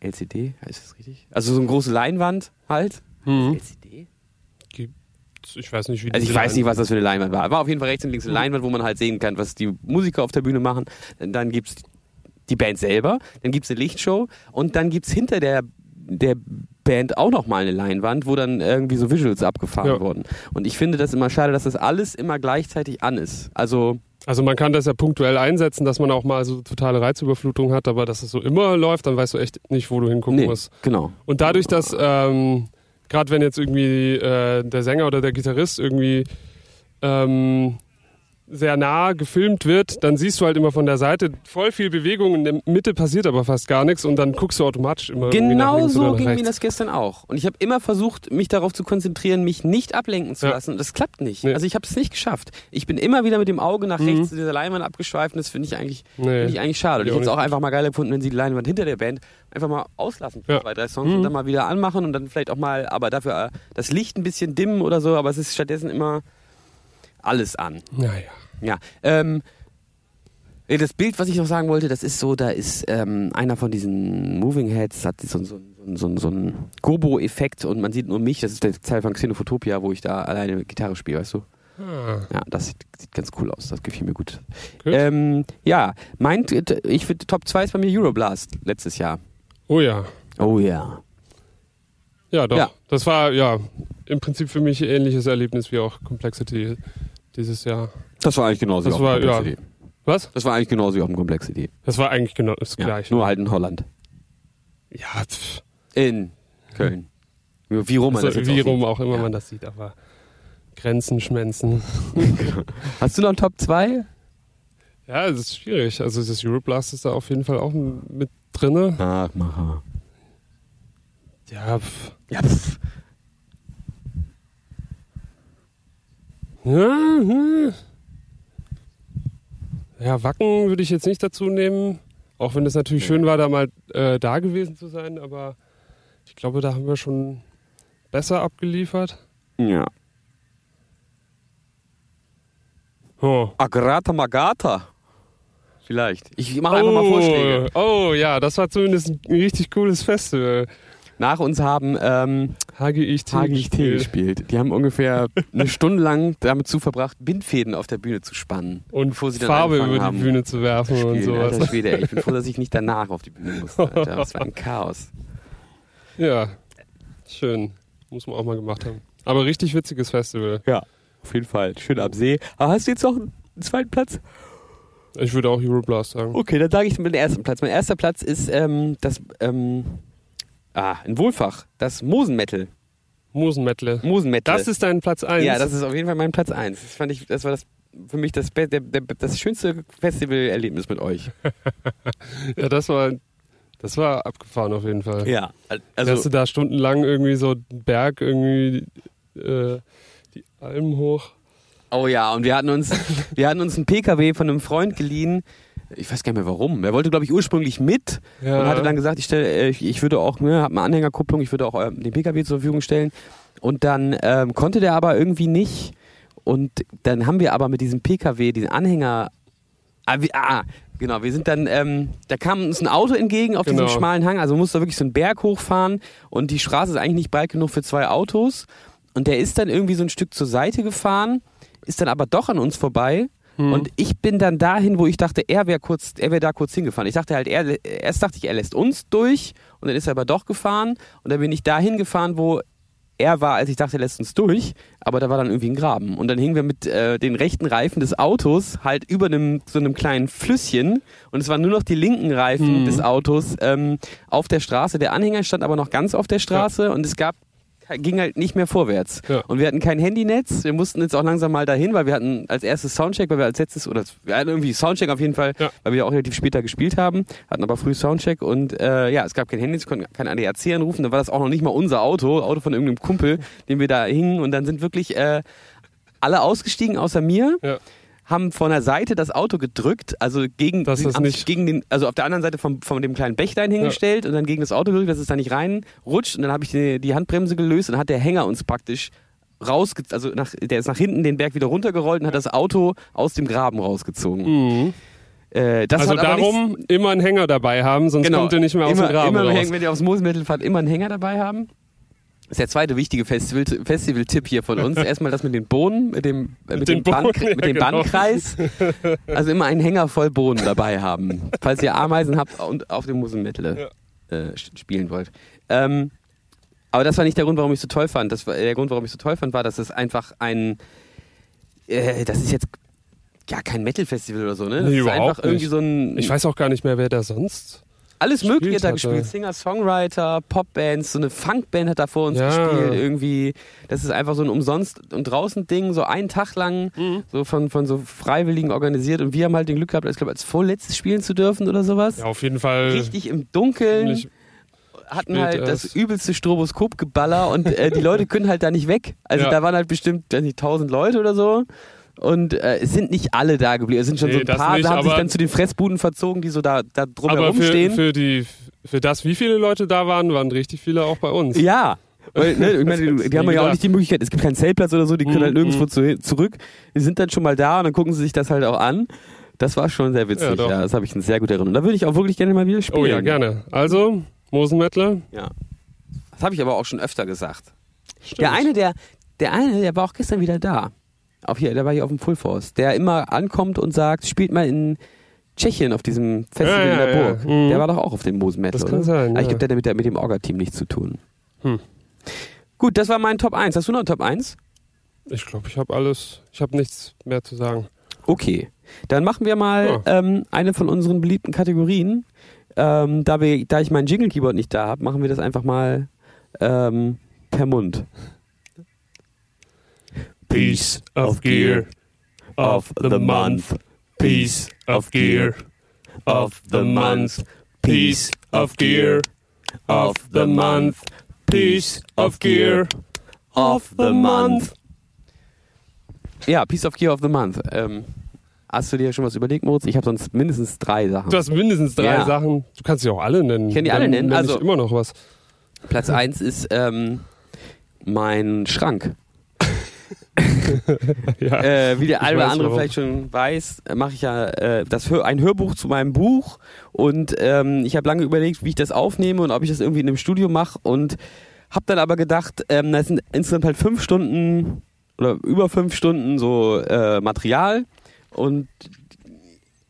LCD, heißt das richtig? Also so eine große Leinwand halt. Mhm. Ich weiß nicht, wie Also ich weiß nicht, was das für eine Leinwand war. War auf jeden Fall rechts und links eine Mhm. Leinwand, wo man halt sehen kann, was die Musiker auf der Bühne machen. Dann gibt's die Band selber, dann gibt's eine Lichtshow und dann gibt's hinter der, der Band auch noch mal eine Leinwand, wo dann irgendwie so Visuals abgefahren Ja. wurden. Und ich finde das immer schade, dass das alles immer gleichzeitig an ist. Also Also man kann das ja punktuell einsetzen, dass man auch mal so totale Reizüberflutung hat, aber dass es so immer läuft, dann weißt du echt nicht, wo du hingucken nee, musst. genau. Und dadurch, dass ähm, gerade wenn jetzt irgendwie äh, der Sänger oder der Gitarrist irgendwie ähm, sehr nah gefilmt wird, dann siehst du halt immer von der Seite voll viel Bewegung, in der Mitte passiert aber fast gar nichts und dann guckst du automatisch immer Genau so ging mir rechts. das gestern auch. Und ich habe immer versucht, mich darauf zu konzentrieren, mich nicht ablenken zu Ja. lassen. Und das klappt nicht. Nee. Also ich habe es nicht geschafft. Ich bin immer wieder mit dem Auge nach Mhm. rechts zu dieser Leinwand abgeschweift und das finde ich eigentlich Nee. Finde ich eigentlich schade. Und ich hätte es auch einfach mal geiler gefunden, wenn sie die Leinwand hinter der Band einfach mal auslassen für Ja. zwei, drei Songs Mhm. und dann mal wieder anmachen und dann vielleicht auch mal, aber dafür äh, das Licht ein bisschen dimmen oder so, aber es ist stattdessen immer alles an. Naja. Ja. Ähm, äh, das Bild, was ich noch sagen wollte, das ist so, da ist ähm, einer von diesen Moving Heads, hat so, so, so, so, so einen Gobo-Effekt und man sieht nur mich, das ist der Teil von Xenophotopia, wo ich da alleine Gitarre spiele, weißt du? Ah, Ja, das sieht, sieht ganz cool aus, das gefiel mir gut. gut. Ähm, ja, mein, ich finde Top 2 ist bei mir Euroblast letztes Jahr. Oh ja. Oh ja. Ja, doch. Ja. Das war ja im Prinzip für mich ein ähnliches Erlebnis wie auch Complexity dieses Jahr. Das war eigentlich genauso Das wie auf war- dem ja. Complexity. Was? Das war eigentlich genauso wie auf dem Complexity. Das war eigentlich genau das Ja, gleiche. nur halt in Holland. ja, pff, In Köln. Wie rum man so, das jetzt wie auch rum sieht. auch immer Ja. man das sieht, aber Grenzen schmenzen. Hast du noch einen Top 2? Ja, es ist schwierig. Also das Euroblast ist da auf jeden Fall auch mit drinne. Nachmacher. Ja, pff. Ja, pff. Ja, hm. ja, Wacken würde ich jetzt nicht dazu nehmen. Auch wenn es natürlich schön war, da mal äh, da gewesen zu sein, aber ich glaube, da haben wir schon besser abgeliefert. ja. Oh. Agrata Magata. Vielleicht. Ich mache einfach mal Vorschläge. oh ja, das war zumindest ein richtig cooles Festival. Nach uns haben ähm, HGIT. Gespielt. Die haben ungefähr eine Stunde lang damit zu verbracht, Bindfäden auf der Bühne zu spannen. Und bevor sie dann Farbe über haben die Bühne zu werfen und Spielen. sowas. Alter Schwede, ey. Ich bin froh, dass ich nicht danach auf die Bühne musste. Alter. Das war ein Chaos. Ja, schön. Muss man auch mal gemacht haben. Aber richtig witziges Festival. Ja, auf jeden Fall. Schön am See. Aber hast du jetzt noch einen zweiten Platz? Ich würde auch Euroblast sagen. Okay, dann sage ich meinen ersten Platz. Mein erster Platz ist ähm, das, ähm, ah, ein Wohlfach, das Mosenmetal. Mosenmettle. Mosenmetal. Das ist dein Platz 1. ja, das ist auf jeden Fall mein Platz 1. Das fand ich, das war das für mich das, der, der, das schönste Festivalerlebnis mit euch. ja, das war, das war abgefahren auf jeden Fall. Ja, Also, Dass du da stundenlang irgendwie so einen Berg irgendwie äh, die Almen hoch. Oh ja, und wir hatten uns, wir hatten uns einen PKW von einem Freund geliehen. Ich weiß gar nicht mehr warum. Er wollte, glaube ich, ursprünglich mit Ja. und hatte dann gesagt, ich, stell, äh, ich, ich würde auch, ne, hab eine Anhängerkupplung, ich würde auch ähm, den PKW zur Verfügung stellen. Und dann ähm, konnte der aber irgendwie nicht. Und dann haben wir aber mit diesem PKW, diesen Anhänger, ah, wie, ah genau, wir sind dann, ähm, da kam uns ein Auto entgegen auf Genau. diesem schmalen Hang, also musste wirklich so einen Berg hochfahren und die Straße ist eigentlich nicht breit genug für zwei Autos. Und der ist dann irgendwie so ein Stück zur Seite gefahren, ist dann aber doch an uns vorbei. Und ich bin dann dahin, wo ich dachte, er wäre kurz, er wäre da kurz hingefahren. Ich dachte halt, er, erst dachte ich, er lässt uns durch und dann ist er aber doch gefahren und dann bin ich dahin gefahren, wo er war, als ich dachte, er lässt uns durch, aber da war dann irgendwie ein Graben. Und dann hingen wir mit äh, den rechten Reifen des Autos halt über einem so einem kleinen Flüsschen und es waren nur noch die linken Reifen des Autos ähm, auf der Straße. Der Anhänger stand aber noch ganz auf der Straße und es gab ging halt nicht mehr vorwärts. Ja. Und wir hatten kein Handynetz. Wir mussten jetzt auch langsam mal dahin, weil wir hatten als erstes Soundcheck, weil wir als letztes, oder wir hatten irgendwie Soundcheck auf jeden Fall, Ja. weil wir auch relativ später gespielt haben, hatten aber früh Soundcheck und äh, ja, es gab kein Handy, es konnten kein ADAC anrufen, dann war das auch noch nicht mal unser Auto, Auto von irgendeinem Kumpel, den wir da hingen und dann sind wirklich äh, alle ausgestiegen außer mir. Ja. Haben von der Seite das Auto gedrückt, also gegen, Dass den, am- gegen den, also auf der anderen Seite vom, von dem kleinen Bächlein hingestellt und dann gegen das Auto gedrückt, dass es da nicht reinrutscht und dann habe ich die, die Handbremse gelöst und dann hat der Hänger uns praktisch rausge also nach, der ist nach hinten den Berg wieder runtergerollt und hat das Auto aus dem Graben rausgezogen. Äh, das Also darum nichts- immer einen Hänger dabei haben, sonst genau, kommt ihr nicht mehr aus immer, dem Graben immer raus. wenn ihr aufs Moosmittel fahrt, immer einen Hänger dabei haben. Das ist der zweite wichtige Festival- Festival-Tipp hier von uns. Erstmal das mit den Bohnen, mit dem, äh, mit den dem, Band, Bohnen, ja, mit dem genau. Bandkreis. Also immer einen Hänger voll Bohnen dabei haben, falls ihr Ameisen habt und auf dem Musenmittel äh, spielen wollt. Ähm, aber das war nicht der Grund, warum ich es so toll fand. Das war, der Grund, warum ich es so toll fand, war, dass es einfach ein, äh, das ist jetzt ja kein Metal-Festival oder so, ne? Das Nee, ist einfach irgendwie nicht. so ein Ich weiß auch gar nicht mehr, wer da sonst. Alles Mögliche hat da gespielt. Singer, Songwriter, Popbands, so eine Funkband hat da vor uns Ja. gespielt. Irgendwie, das ist einfach so ein umsonst und draußen Ding, so einen Tag lang, Mhm. so von, von so Freiwilligen organisiert. Und wir haben halt den Glück gehabt, ich glaube, als vorletztes spielen zu dürfen oder sowas. Ja, auf jeden Fall. Richtig im Dunkeln, hatten halt das erst. übelste Stroboskopgeballer und äh, die Leute können halt da nicht weg. Also Ja. da waren halt bestimmt, weiß nicht, 1000 Leute oder so. Und äh, es sind nicht alle da geblieben. Es sind schon Nee, so ein paar, nicht, haben sich aber- dann zu den Fressbuden verzogen, die so da, da Aber drumherum für, stehen. für, die, für das, wie viele Leute da waren, waren richtig viele auch bei uns. Ja. Weil, ne, ich meine, die, die haben ja auch nicht die Möglichkeit, es gibt keinen Zeltplatz oder so, die können halt nirgendwo zu, zurück. Die sind dann schon mal da und dann gucken sie sich das halt auch an. Das war schon sehr witzig, Ja, ja. das habe ich sehr gut Erinnerung. Da würde ich auch wirklich gerne mal wieder spielen. Oh ja, gerne. Also, Mosenmettler. Ja. Das habe ich aber auch schon öfter gesagt. Der eine, der, der eine, der war auch gestern wieder da. Auch hier, der war hier auf dem Full Force. Der immer ankommt und sagt, spielt mal in Tschechien auf diesem Festival Ja, ja, in der ja. Burg. Mhm. Der war doch auch auf dem Mosenmetal. Das kann oder? sein, Aber ich ja. glaube, der hat mit, der- mit dem Orga-Team nichts zu tun. Hm. Gut, das war mein Top 1. Hast du noch einen Top 1? Ich glaube, ich habe alles, ich habe nichts mehr zu sagen. Okay, dann machen wir mal Ja. ähm, eine von unseren beliebten Kategorien. Ähm, da, wir, da ich mein Jingle-Keyboard nicht da habe, machen wir das einfach mal ähm, per Mund. Piece of gear of the month. Piece of gear of the month. Piece of gear of the month. Piece of gear of the month. Ja, Piece of Gear of the Month. Ähm, hast du dir schon was überlegt, Moritz? Ich habe sonst mindestens drei Sachen. Du hast mindestens drei Ja. Sachen. Du kannst sie auch alle nennen. Ich kann die alle Dann nennen, nenn also- immer noch was. Platz 1 ist ähm, mein Schrank. Ja. Äh, wie der eine oder andere warum. vielleicht schon weiß, äh, mache ich ja äh, das Hör ein Hörbuch zu meinem Buch und ähm, ich habe lange überlegt, wie ich das aufnehme und ob ich das irgendwie in einem Studio mache und habe dann aber gedacht, ähm, das sind insgesamt halt fünf Stunden oder über fünf Stunden so äh, Material und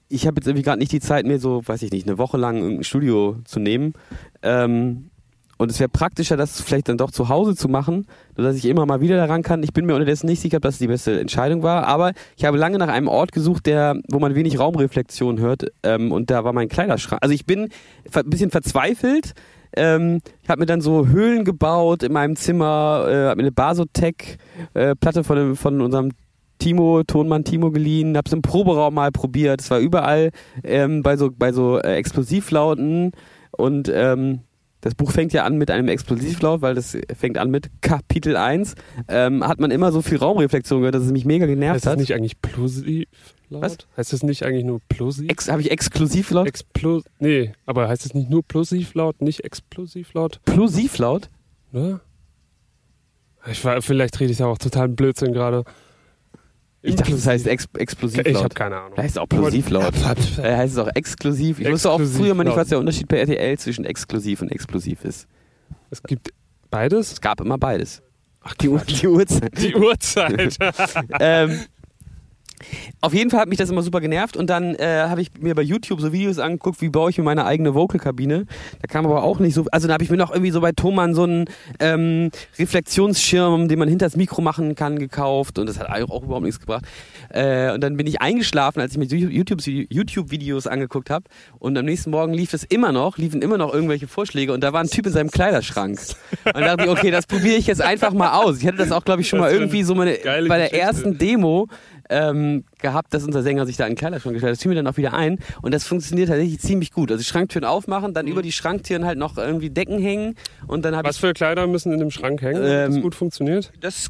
ich habe jetzt irgendwie gerade nicht die Zeit, mir so, weiß ich nicht, eine Woche lang irgendein Studio zu nehmen. Ähm, und es wäre praktischer, das vielleicht dann doch zu Hause zu machen, sodass ich immer mal wieder daran kann. Ich bin mir unterdessen nicht sicher, ob das die beste Entscheidung war, aber ich habe lange nach einem Ort gesucht, der, wo man wenig Raumreflexion hört. Ähm, und da war mein Kleiderschrank. Also ich bin ein bisschen verzweifelt. Ähm, ich habe mir dann so Höhlen gebaut in meinem Zimmer, äh, habe mir eine Basotec-Platte von, dem- von unserem Timo, Tonmann Timo geliehen, hab's im Proberaum mal probiert. Es war überall ähm, bei so, bei so äh, Explosivlauten und ähm, das Buch fängt ja an mit einem Explosivlaut, weil das fängt an mit Kapitel 1. Ähm, hat man immer so viel Raumreflexion gehört, dass es mich mega genervt Heißt das hat. nicht eigentlich plosiv laut? Was? Heißt das nicht eigentlich nur plosiv? Habe ich Exklusivlaut? Explo nee, aber heißt das nicht nur plosiv laut, nicht explosiv laut? Plosivlaut? Ne? Ich war, vielleicht rede ich ja auch total Blödsinn gerade. Ich dachte, das heißt Ex Explosivlaut. Ich habe keine Ahnung. Heißt es auch Plosivlaut. Da heißt es auch exklusiv. Ich wusste auch früher mal nicht, was der Unterschied bei RTL zwischen exklusiv und explosiv ist. Es gibt beides? Es gab immer beides. Ach, die, Uhr- die Uhrzeit. Die Uhrzeit. ähm, auf jeden Fall hat mich das immer super genervt und dann äh, habe ich mir bei YouTube so Videos angeguckt, wie baue ich mir meine eigene Vocalkabine. Da kam aber auch nicht so, also da habe ich mir noch irgendwie so bei Thomann so einen ähm, Reflexionsschirm, den man hinter das Mikro machen kann, gekauft und das hat auch überhaupt nichts gebracht. Äh, und dann bin ich eingeschlafen, als ich mir YouTube- YouTube-Videos angeguckt habe und am nächsten Morgen lief es immer noch, liefen immer noch irgendwelche Vorschläge und da war ein Typ in seinem Kleiderschrank. Und da dachte ich, okay, das probiere ich jetzt einfach mal aus. Ich hatte das auch, glaube ich, schon Das mal irgendwie so meine, bei der Geschichte. ersten Demo ähm, gehabt, dass unser Sänger sich da in den Kleiderschrank gestellt hat. Das fiel mir dann auch wieder ein. Und das funktioniert tatsächlich ziemlich gut. Also Schranktüren aufmachen, dann über die Schranktüren halt noch irgendwie Decken hängen. Und dann habe Was ich für Kleider müssen in dem Schrank hängen, damit das Ähm, gut funktioniert? das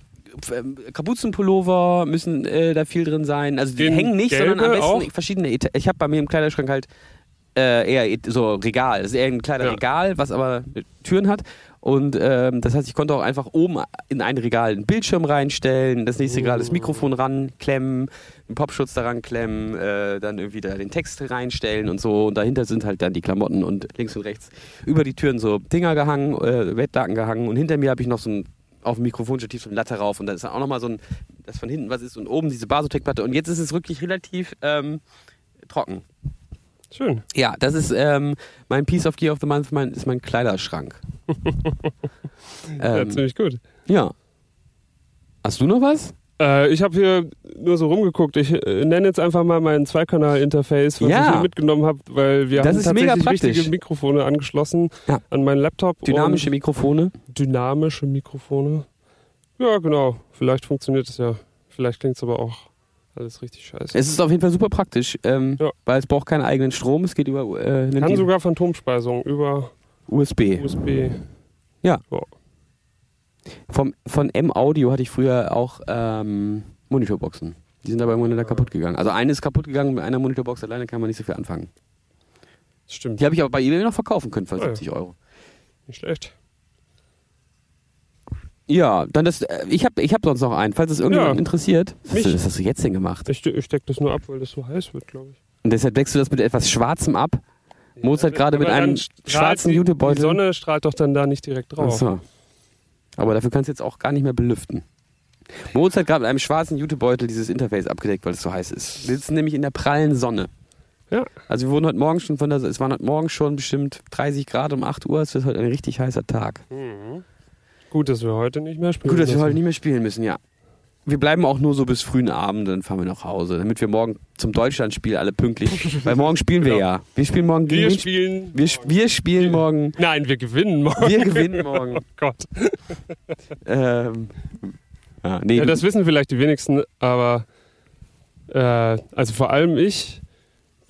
ähm, Kapuzenpullover müssen äh, da viel drin sein. Also die Den hängen nicht, sondern am besten auch? verschiedene. Eta ich habe bei mir im Kleiderschrank halt äh, eher et- so Regal. Das ist eher ein kleiner Ja. Regal, was aber Türen hat. Und ähm, das heißt, ich konnte auch einfach oben in ein Regal einen Bildschirm reinstellen, das nächste Regal das Mikrofon ranklemmen, einen Popschutz daran klemmen, äh, dann irgendwie da den Text reinstellen und so. Und dahinter sind halt dann die Klamotten und links und rechts über die Türen so Dinger gehangen, äh, Bettlaken gehangen. Und hinter mir habe ich noch so ein auf dem Mikrofonstativ so eine Latte rauf und dann ist dann auch nochmal so ein, das von hinten was ist und oben diese Basotec-Platte. Und jetzt ist es wirklich relativ ähm, trocken. Schön. Ja, das ist ähm, mein Piece of Gear of the Month, mein, ist mein Kleiderschrank. ja, ähm, ziemlich gut. ja. Hast du noch was? Äh, ich habe hier nur so rumgeguckt. Ich äh, nenne jetzt einfach mal mein Zweikanal-Interface, was Ja. ich hier mitgenommen habe, weil wir Das haben tatsächlich wichtige Mikrofone angeschlossen Ja. an meinen Laptop. Dynamische Mikrofone. dynamische Mikrofone. Ja, genau. Vielleicht funktioniert es ja. Vielleicht klingt es aber auch alles richtig scheiße. Es ist auf jeden Fall super praktisch, ähm, Ja. weil es braucht keinen eigenen Strom, es geht über äh, Kann die sogar Phantomspeisung über USB. USB. Vom, von M-Audio hatte ich früher auch ähm, Monitorboxen. Die sind aber irgendwann wieder kaputt gegangen. Also eine ist kaputt gegangen, mit einer Monitorbox alleine kann man nicht so viel anfangen. Stimmt. Die habe ich aber bei eBay noch verkaufen können für ja. 70 Euro. Nicht schlecht. Ja, dann das, äh, ich habe ich hab sonst noch einen, falls es irgendjemand Ja. interessiert. Was hast, du, was hast du jetzt denn gemacht? Ich, ich steck das nur ab, weil das so heiß wird, glaube ich. Und deshalb deckst du das mit etwas Schwarzem ab. Mozart gerade mit einem schwarzen die- Jutebeutel. Die Sonne strahlt doch dann da nicht direkt Ach drauf. so. Aber dafür kannst du jetzt auch gar nicht mehr belüften. Mozart gerade mit einem schwarzen Jutebeutel dieses Interface abgedeckt, weil es so heiß ist. Wir sitzen nämlich in der prallen Sonne. Ja. Also wir wurden heute Morgen schon von der, es waren heute Morgen schon bestimmt 30 Grad um 8 Uhr. Es wird heute ein richtig heißer Tag. Mhm. Gut, dass wir heute nicht mehr spielen. Gut, dass wir müssen. heute nicht mehr spielen müssen, ja. Wir bleiben auch nur so bis frühen Abend, dann fahren wir nach Hause, damit wir morgen zum Deutschlandspiel alle pünktlich. weil morgen spielen wir Genau. ja. Wir spielen morgen gegen Wir spielen. wir, sp- wir spielen morgen. Nein, wir gewinnen morgen. Wir gewinnen morgen. Oh Gott. ähm, ja, nee, Ja, das wissen vielleicht die wenigsten, aber äh, also vor allem ich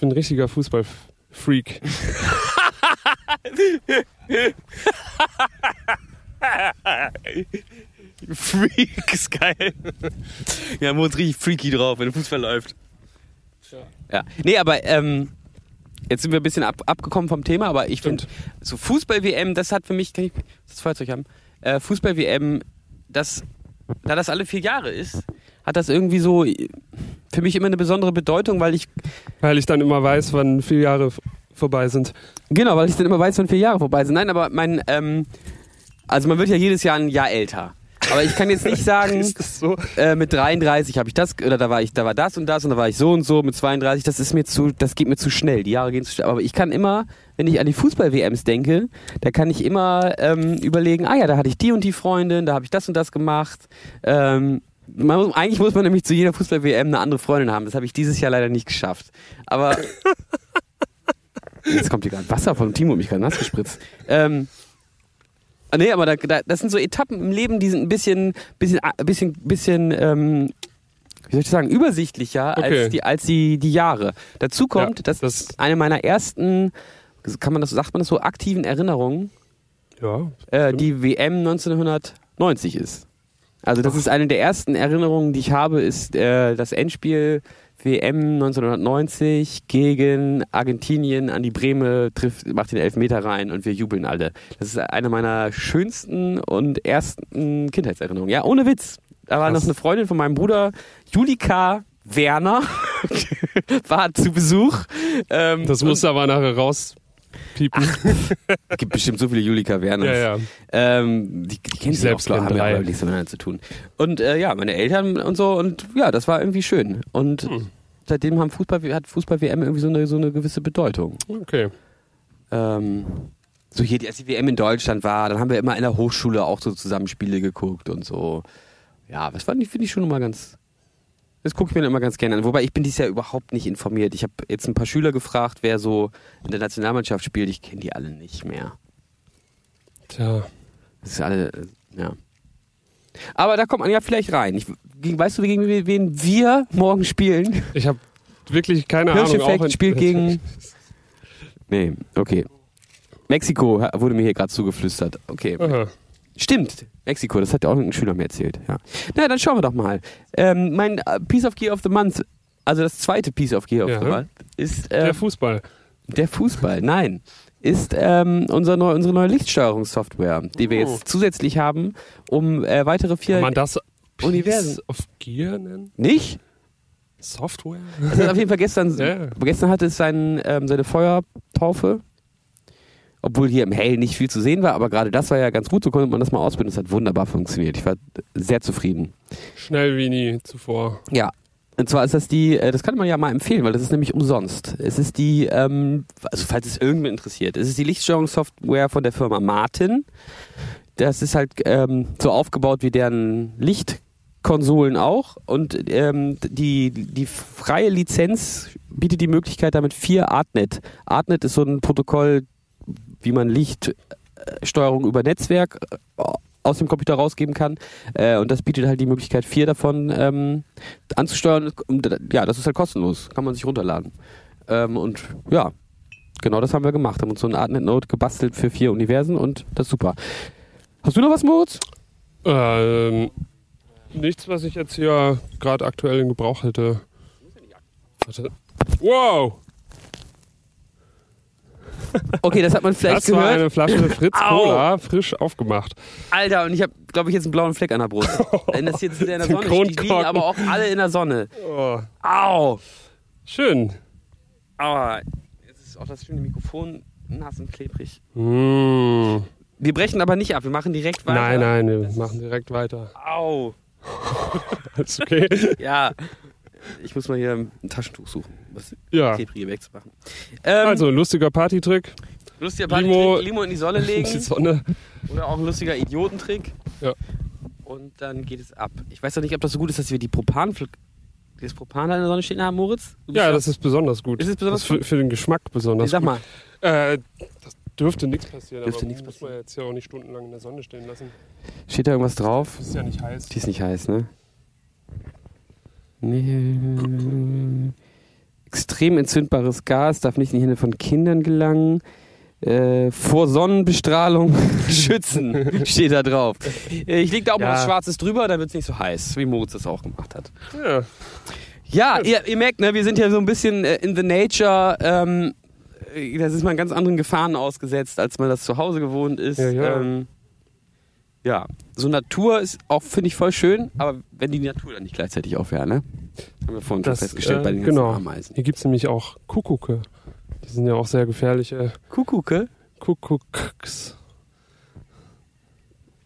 bin ein richtiger Fußballfreak. Freak ist geil. Ja, Mond richtig freaky drauf, wenn der Fußball läuft. Ja. Ja. Nee, aber ähm, jetzt sind wir ein bisschen ab, abgekommen vom Thema, aber ich finde, so Fußball-WM, das hat für mich, kann ich das Feuerzeug haben? Äh, Fußball-WM, das, da das alle vier Jahre ist, hat das irgendwie so für mich immer eine besondere Bedeutung, weil ich, Weil ich dann immer weiß, wann vier Jahre vorbei sind. genau, weil ich dann immer weiß, wann vier Jahre vorbei sind. Nein, aber mein, ähm, also man wird ja jedes Jahr ein Jahr älter. Aber ich kann jetzt nicht sagen, so? äh, mit 33 habe ich das oder da war ich, da war das und das und da war ich so und so mit 32. Das ist mir zu, das geht mir zu schnell. Die Jahre gehen zu schnell. Aber ich kann immer, wenn ich an die Fußball-WMs denke, da kann ich immer ähm, überlegen, ah ja, da hatte ich die und die Freundin, da habe ich das und das gemacht. Ähm, muss, eigentlich muss man nämlich zu jeder Fußball-WM eine andere Freundin haben. Das habe ich dieses Jahr leider nicht geschafft. Aber jetzt kommt hier gerade Wasser von Timo, mich gerade nass gespritzt. Ähm, Nee, aber da, da, das sind so Etappen im Leben, die sind ein bisschen, bisschen, bisschen, bisschen, ähm, wie soll ich sagen, übersichtlicher Okay. als die, als die, die Jahre. Dazu kommt, Ja, dass das- eine meiner ersten, kann man das, sagt man das so, aktiven Erinnerungen, Ja. äh, die WM 1990 ist. Also das ist eine der ersten Erinnerungen, die ich habe, ist äh, das Endspiel WM 1990 gegen Argentinien an die Breme trifft, macht den Elfmeter rein und wir jubeln alle. Das ist eine meiner schönsten und ersten Kindheitserinnerungen. Ja, ohne Witz. Da war Krass. noch eine Freundin von meinem Bruder, Julika Werner, war zu Besuch. Ähm, Das musst du aber nachher rauspiepen. es gibt bestimmt so viele Julika Werners. ja, ja. Ähm, die, die kennen Ich sich auch, selbst kenn haben ja nichts miteinander zu tun. Und äh, ja, meine Eltern und so und ja, das war irgendwie schön. Und Hm. Seitdem haben Fußball, hat Fußball-WM irgendwie so eine, so eine gewisse Bedeutung. Okay. Ähm, so hier, als die WM in Deutschland war, dann haben wir immer in der Hochschule auch so Zusammenspiele geguckt und so. Ja, das fand ich, finde ich schon immer ganz. Das gucke ich mir dann immer ganz gerne an. Wobei ich bin dieses Jahr überhaupt nicht informiert. Ich habe jetzt ein paar Schüler gefragt, wer so in der Nationalmannschaft spielt. Ich kenne die alle nicht mehr. Tja. Das ist alle, ja. Aber da kommt man ja vielleicht rein. Ich, weißt du, gegen wen wir morgen spielen? Ich habe wirklich keine Ahnung. Auch spielt gegen. Nee, okay. Mexiko wurde mir hier gerade zugeflüstert. Okay. Aha. Stimmt, Mexiko, das hat ja auch ein Schüler mir erzählt. Ja. Na, dann schauen wir doch mal. Ähm, mein äh, Piece of Gear of the Month, also das zweite Piece of Gear of Ja. the Month, ist Der äh, Fußball. der Fußball. Nein, ist ähm, unser neu, unsere neue Lichtsteuerungssoftware, die wir Oh. jetzt zusätzlich haben, um äh, weitere vier Kann man das Universen. Piece of Gear nennen? Nicht? Software? Das hat auf jeden Fall gestern, Ja. gestern hatte es sein, ähm, seine Feuertaufe. Obwohl hier im Hell nicht viel zu sehen war, aber gerade das war ja ganz gut, so konnte man das mal ausbilden. Das hat wunderbar funktioniert. Ich war sehr zufrieden. Schnell wie nie zuvor. Ja. Und zwar ist das die, äh, das kann man ja mal empfehlen, weil das ist nämlich umsonst. Es ist die, ähm, also falls es irgendwen interessiert, es ist die Lichtsteuerungssoftware von der Firma Martin. Das ist halt ähm, so aufgebaut wie deren Lichtkonsolen auch. Und ähm, die, die freie Lizenz bietet die Möglichkeit, damit vier Artnet. Artnet ist so ein Protokoll, wie man Lichtsteuerung über Netzwerk äh, aus dem Computer rausgeben kann. Äh, und das bietet halt die Möglichkeit, vier davon ähm, anzusteuern. Und, äh, ja, das ist halt kostenlos. Kann man sich runterladen. Ähm, und ja, genau das haben wir gemacht. Haben uns so eine Artnet-Node gebastelt für vier Universen und das ist super. Hast du noch was, Moritz? Ähm, nichts, was ich jetzt hier gerade aktuell in Gebrauch hätte. Warte. Wow! Okay, das hat man vielleicht das war gehört. eine Flasche Fritz Au. Cola, frisch aufgemacht. Alter, und ich habe, glaube ich, jetzt einen blauen Fleck an der Brust. Wenn das jetzt in der Sonne steht, die liegen aber auch alle in der Sonne. Oh. Au! Schön. Aua. Jetzt ist auch das schöne Mikrofon nass und klebrig. Mm. Wir brechen aber nicht ab, wir machen direkt weiter. Nein, nein, wir machen direkt weiter. Au. Ist okay. Ja. Ich muss mal hier ein Taschentuch suchen, das Ja. Klebrige wegzumachen. Ähm, Also, lustiger Partytrick. lustiger Party Limo- Limo in die Sonne Die legen Sonne. oder auch ein lustiger Idiotentrick. Ja. Und dann geht es ab. Ich weiß doch nicht, ob das so gut ist, dass wir die Propan das Propan da in der Sonne stehen haben, Moritz? Ja, das ist besonders gut. Ist es besonders das ist für, für den Geschmack besonders Ich sag mal, gut. Äh, das dürfte nichts passieren, Dürfte aber nichts muss man jetzt ja auch nicht stundenlang in der Sonne stehen lassen. steht da irgendwas drauf? Ist ja nicht heiß. Die ist nicht heiß, ne? Nee. Extrem entzündbares Gas darf nicht in die Hände von Kindern gelangen. Äh, vor Sonnenbestrahlung schützen, steht da drauf. Äh, Ich leg da auch mal Ja. was Schwarzes drüber, dann wird es nicht so heiß, wie Moritz das auch gemacht hat. Ja. Ja, ihr, ihr merkt, ne, wir sind ja so ein bisschen äh, in the nature. Ähm, äh, das ist man ganz anderen Gefahren ausgesetzt, als man das zu Hause gewohnt ist. Ja, ja. Ähm, ja. so Natur ist auch, finde ich, voll schön, aber wenn die Natur dann nicht gleichzeitig auch wäre, ne? Das haben wir vorhin Das, schon festgestellt äh, bei den ganzen genau. Ameisen. Hier gibt es nämlich auch Kuckucke. Die sind ja auch sehr gefährliche Kuckucke? Kuckucks.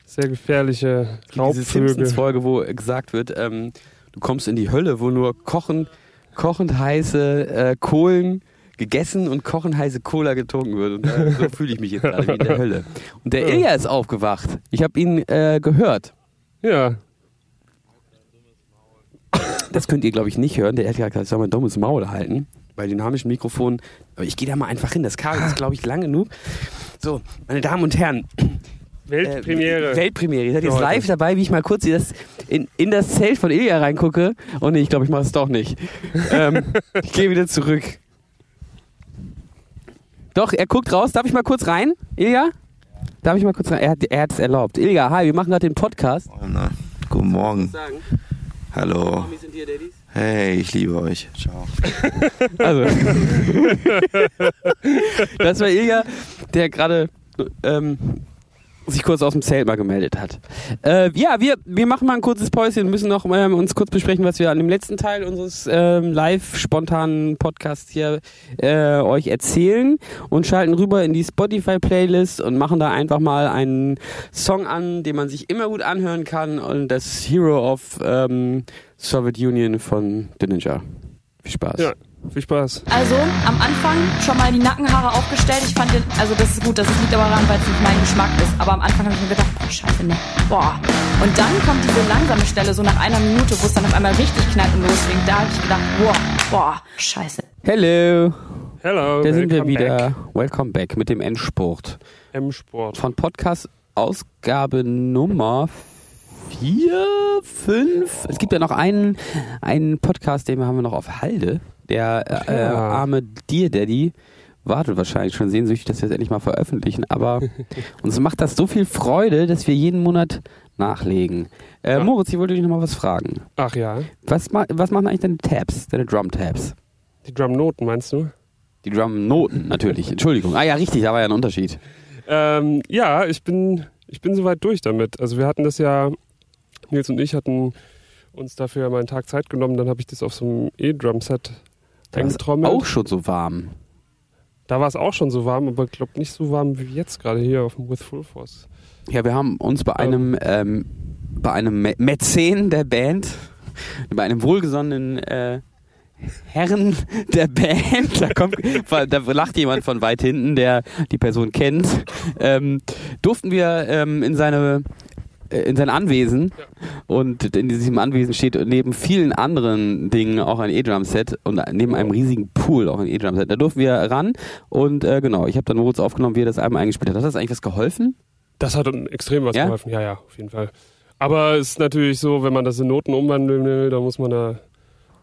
Sehr gefährliche Diese Raubvögel. Simpsons-Folge, wo gesagt wird, ähm, du kommst in die Hölle, wo nur kochen, kochend heiße äh, Kohlen gegessen und kochend heiße Cola getrunken wird. Und äh, so fühle ich mich jetzt gerade wie in der Hölle. Und der Ilja ist aufgewacht. Ich habe ihn äh, gehört. Ja, Das könnt ihr, glaube ich, nicht hören. Der hat ja gesagt, ich soll mein dummes Maul halten. Bei dynamischen Mikrofonen. Aber ich gehe da mal einfach hin. Das Kabel ist, glaube ich, lang genug. So, meine Damen und Herren. Weltpremiere. Äh, Weltpremiere. Ihr seid jetzt live dabei, wie ich mal kurz in das, in, in das Zelt von Ilja reingucke. Oh nee, ich glaube, ich mache es doch nicht. ähm, ich gehe wieder zurück. Doch, er guckt raus. Darf ich mal kurz rein, Ilja? Darf ich mal kurz rein? Er hat es erlaubt. Ilja, hi, wir machen gerade den Podcast. Oh, na, guten Morgen. Hallo. sind hier Daddies. Hey, ich liebe euch. Ciao. Also. das war Ilja, der gerade ähm, sich kurz aus dem Zelt mal gemeldet hat. Äh, ja, wir, wir machen mal ein kurzes Päuschen und müssen noch ähm, uns kurz besprechen, was wir an dem letzten Teil unseres ähm, live spontanen Podcasts hier äh, euch erzählen und schalten rüber in die Spotify-Playlist und machen da einfach mal einen Song an, den man sich immer gut anhören kann und das Hero of ähm, Soviet Union von The Ninja. Viel Spaß. Ja, viel Spaß. Also am Anfang schon mal die Nackenhaare aufgestellt. Ich fand den, also das ist gut, das liegt aber daran, weil es nicht mein Geschmack ist. Aber am Anfang habe ich mir gedacht, boah, scheiße, ne. Boah. Und dann kommt diese langsame Stelle, so nach einer Minute, wo es dann auf einmal richtig knallt und loslegt. Da habe ich gedacht, boah, boah, scheiße. Hello, Hello, da sind wir welcome wieder. back. Welcome back mit dem Endspurt. M-Sport. Von Podcast Ausgabe Nummer 4, 5. Es gibt ja noch einen, einen Podcast, den haben wir noch auf Halde. Der äh, ja. arme Dear Daddy wartet wahrscheinlich schon sehnsüchtig, dass wir es endlich mal veröffentlichen. Aber uns macht das so viel Freude, dass wir jeden Monat nachlegen. Äh, Ja. Moritz, ich wollte dich noch mal was fragen. Ach ja, Was, ma was machen eigentlich deine Tabs, deine Drum-Tabs? die Drumnoten meinst du? Die Drum-Noten natürlich. Entschuldigung. Ah ja, richtig, da war ja ein Unterschied. Ähm, ja, ich bin, ich bin soweit durch damit. Also wir hatten das ja, Nils und ich hatten uns dafür mal einen Tag Zeit genommen, dann habe ich das auf so einem E-Drum-Set Da eingetrommelt. auch schon so warm. Da war es auch schon so warm, aber ich glaube nicht so warm wie jetzt gerade hier auf dem With Full Force. Ja, wir haben uns bei einem, ähm, bei einem Mä- Mäzen der Band, bei einem wohlgesonnenen äh, Herren der Band, da, kommt, da lacht jemand von weit hinten, der die Person kennt, ähm, durften wir ähm, in seine in sein Anwesen und in diesem Anwesen steht neben vielen anderen Dingen auch ein E-Drum-Set und neben einem riesigen Pool auch ein E-Drum-Set. Da durften wir ran und äh, genau, ich habe dann Moritz aufgenommen, wie er das Album eingespielt hat. Hat das eigentlich was geholfen? Das hat extrem was Ja? geholfen. Ja, ja, auf jeden Fall. Aber es ist natürlich so, wenn man das in Noten umwandeln will, da muss man da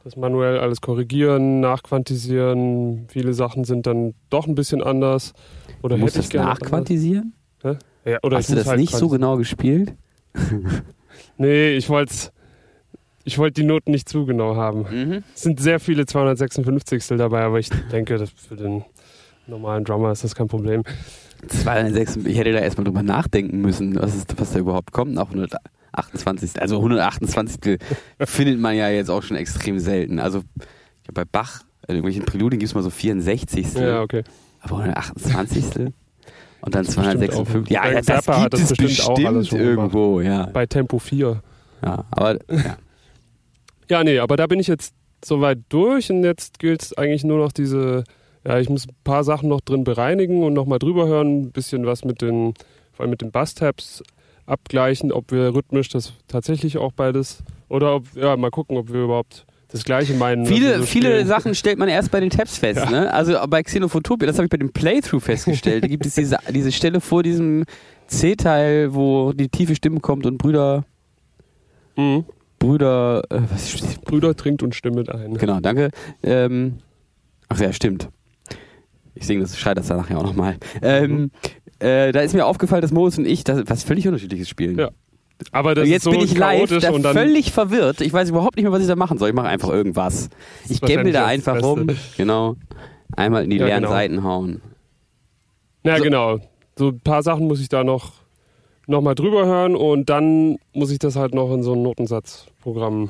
das manuell alles korrigieren, nachquantisieren. Viele Sachen sind dann doch ein bisschen anders. Oder Du musst hätte ich das nachquantisieren? Ja, oder Hast du das halt nicht so genau gespielt? Nee, ich wollte ich wollte die Noten nicht zu genau haben. Mhm. Es sind sehr viele 256 dabei, aber ich denke, für den normalen Drummer ist das kein Problem. 206, ich hätte da erstmal drüber nachdenken müssen, was, ist, was da überhaupt kommt nach 128. Also 128. findet man ja jetzt auch schon extrem selten. Also bei Bach, in irgendwelchen Präludien gibt es mal so 64. Ja, okay. Aber 128. Und dann Gibt's bestimmt 256. Ja, ja, das Zappa hat gibt das es bestimmt bestimmt, irgendwo, ja. Bei Tempo 4. ja. Aber ja. Ja, nee, aber da bin ich jetzt soweit durch und jetzt gilt es eigentlich nur noch diese, ja, ich muss ein paar Sachen noch drin bereinigen und nochmal drüber hören, ein bisschen was mit den, vor allem mit den Bass-Tabs abgleichen, ob wir rhythmisch das tatsächlich auch beides, oder ob, ja, mal gucken, ob wir überhaupt das Gleiche meinen. Viele, so viele. Sachen stellt man erst bei den Tabs fest. Ne? Also bei Xenophotopia, das habe ich bei dem Playthrough festgestellt. Da gibt es diese, diese Stelle vor diesem C-Teil, wo die tiefe Stimme kommt und Brüder, Mhm. Brüder, äh, was ist Brüder trinkt und stimmet ein. Genau, danke. Ähm, ach ja, stimmt. Ich singe das, schreit das dann nachher auch nochmal. Ähm, äh, da ist mir aufgefallen, dass Moritz und ich das, was völlig unterschiedliches spielen. Ja, Aber das Und ist jetzt so bin ich live, völlig verwirrt. Ich weiß überhaupt nicht mehr, was ich da machen soll. Ich mache einfach irgendwas. Ich gämmel da einfach rum. Genau. Einmal in die Ja, leeren genau. Seiten hauen. Ja, So- genau. So ein paar Sachen muss ich da noch, noch mal drüber hören und dann muss ich das halt noch in so ein Notensatzprogramm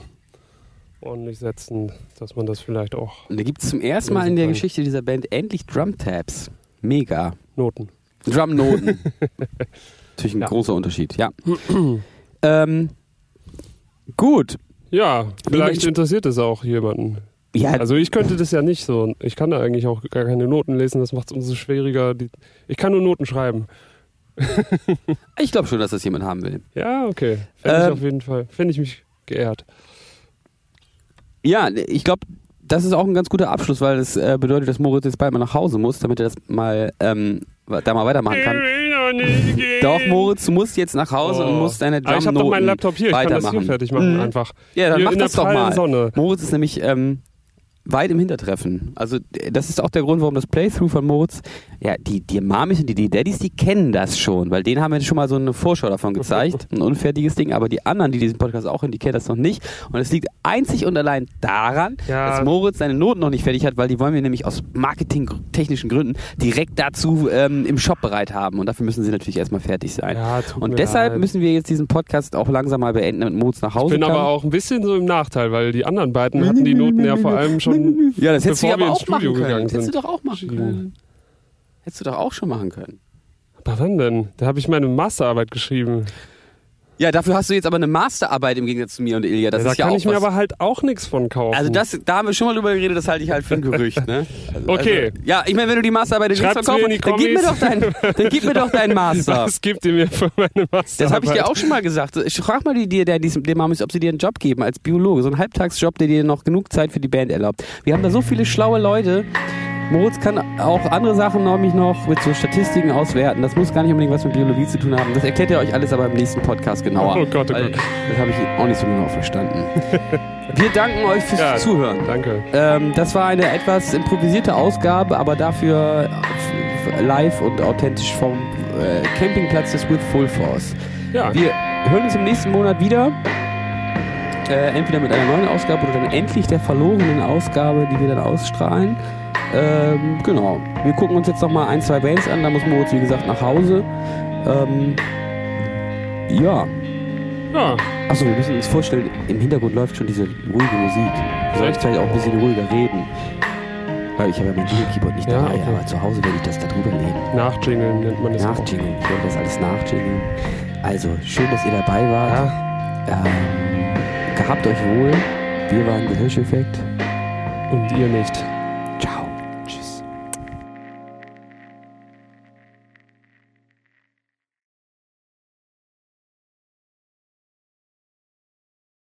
ordentlich setzen, dass man das vielleicht auch Und da gibt es zum ersten Mal in der Super. Geschichte dieser Band endlich Drum-Tabs. Mega. Noten. Drum-Noten. Natürlich ein Ja. großer Unterschied, ja. ähm, gut. Ja, vielleicht interessiert es auch jemanden. Ja, Also ich könnte das ja nicht so. Ich kann da eigentlich auch gar keine Noten lesen, das macht es umso schwieriger. Ich kann nur Noten schreiben. ich glaube schon, dass das jemand haben will. Ja, okay. Fände Ähm, ich auf jeden Fall. Fände ich mich geehrt. Ja, ich glaube, das ist auch ein ganz guter Abschluss, weil das äh, bedeutet, dass Moritz jetzt bald mal nach Hause muss, damit er das mal ähm, da mal weitermachen kann. noch nicht gehen. Doch, Moritz, du musst jetzt nach Hause und Oh. musst deine Aber ich habe doch meinen Drum-Noten Laptop hier, ich kann das hier weitermachen. fertig machen Mhm. einfach. Ja, dann hier mach das doch mal. Sonne. Moritz ist nämlich ähm, weit im Hintertreffen. Also das ist auch der Grund, warum das Playthrough von Moritz, ja, die, die Mamis und die, die Daddies, die kennen das schon, weil denen haben wir schon mal so eine Vorschau davon gezeigt, ein unfertiges Ding, aber die anderen, die diesen Podcast auch hören, die kennen das noch nicht. Und es liegt einzig und allein daran, Ja. dass Moritz seine Noten noch nicht fertig hat, weil die wollen wir nämlich aus marketingtechnischen Gründen direkt dazu ähm, im Shop bereit haben. Und dafür müssen sie natürlich erstmal fertig sein. Ja, und deshalb leid. müssen wir jetzt diesen Podcast auch langsam mal beenden, damit Moritz nach Hause Ich bin kann. aber auch ein bisschen so im Nachteil, weil die anderen beiden hatten die Noten ja vor allem schon. Ja, das hättest du aber auch machen Studio können. gegangen Das hättest du doch auch machen können. Hättest du doch auch schon machen können. Aber wann denn? Da habe ich meine Masterarbeit geschrieben. Ja, dafür hast du jetzt aber eine Masterarbeit im Gegensatz zu mir und Ilja. Das da ist ja kann auch ich mir was. aber halt auch nichts von kaufen. also das, da haben wir schon mal drüber geredet, das halte ich halt für ein Gerücht. Ne? Also, Okay. Also, ja, ich meine, wenn du die Masterarbeit nicht Schreibt's verkaufen, in dann gib mir doch dein, dann gib mir doch deinen Master. Was gibt ihr mir für meine Masterarbeit? Das habe ich dir auch schon mal gesagt. Ich frag mal die, die, der, die, den Mamis, ob sie dir einen Job geben als Biologe. So einen Halbtagsjob, der dir noch genug Zeit für die Band erlaubt. Wir haben da so viele schlaue Leute. Moritz kann auch andere Sachen nämlich noch mit so Statistiken auswerten. Das muss gar nicht unbedingt was mit Biologie zu tun haben. Das erklärt er euch alles aber im nächsten Podcast genauer. Oh Gott, oh Gott. Das habe ich auch nicht so genau verstanden. Wir danken euch fürs Ja, Zuhören. Danke. Ähm, das war eine etwas improvisierte Ausgabe, aber dafür live und authentisch vom äh, Campingplatz des With Full Force. Ja, Wir hören uns im nächsten Monat wieder. Äh, entweder mit einer neuen Ausgabe oder dann endlich der verlorenen Ausgabe, die wir dann ausstrahlen. Ähm, genau. Wir gucken uns jetzt noch mal ein, zwei Bands an. Da muss Moritz, wie gesagt, nach Hause. Ähm, ja. ja. Achso, wir müssen uns vorstellen, im Hintergrund läuft schon diese ruhige Musik. Sollten Echt? vielleicht auch ein bisschen ruhiger reden. Weil ich habe ja mein Jingle-Keyboard nicht Ja, dabei, okay. aber zu Hause werde ich das da drüber legen. Nachjingeln nennt man das. Nachjingeln. Ich werde das alles nachjingeln. Also, schön, dass ihr dabei wart. Ja, Ähm, gehabt euch wohl. Wir waren The Hirsch-Effekt. und ihr nicht.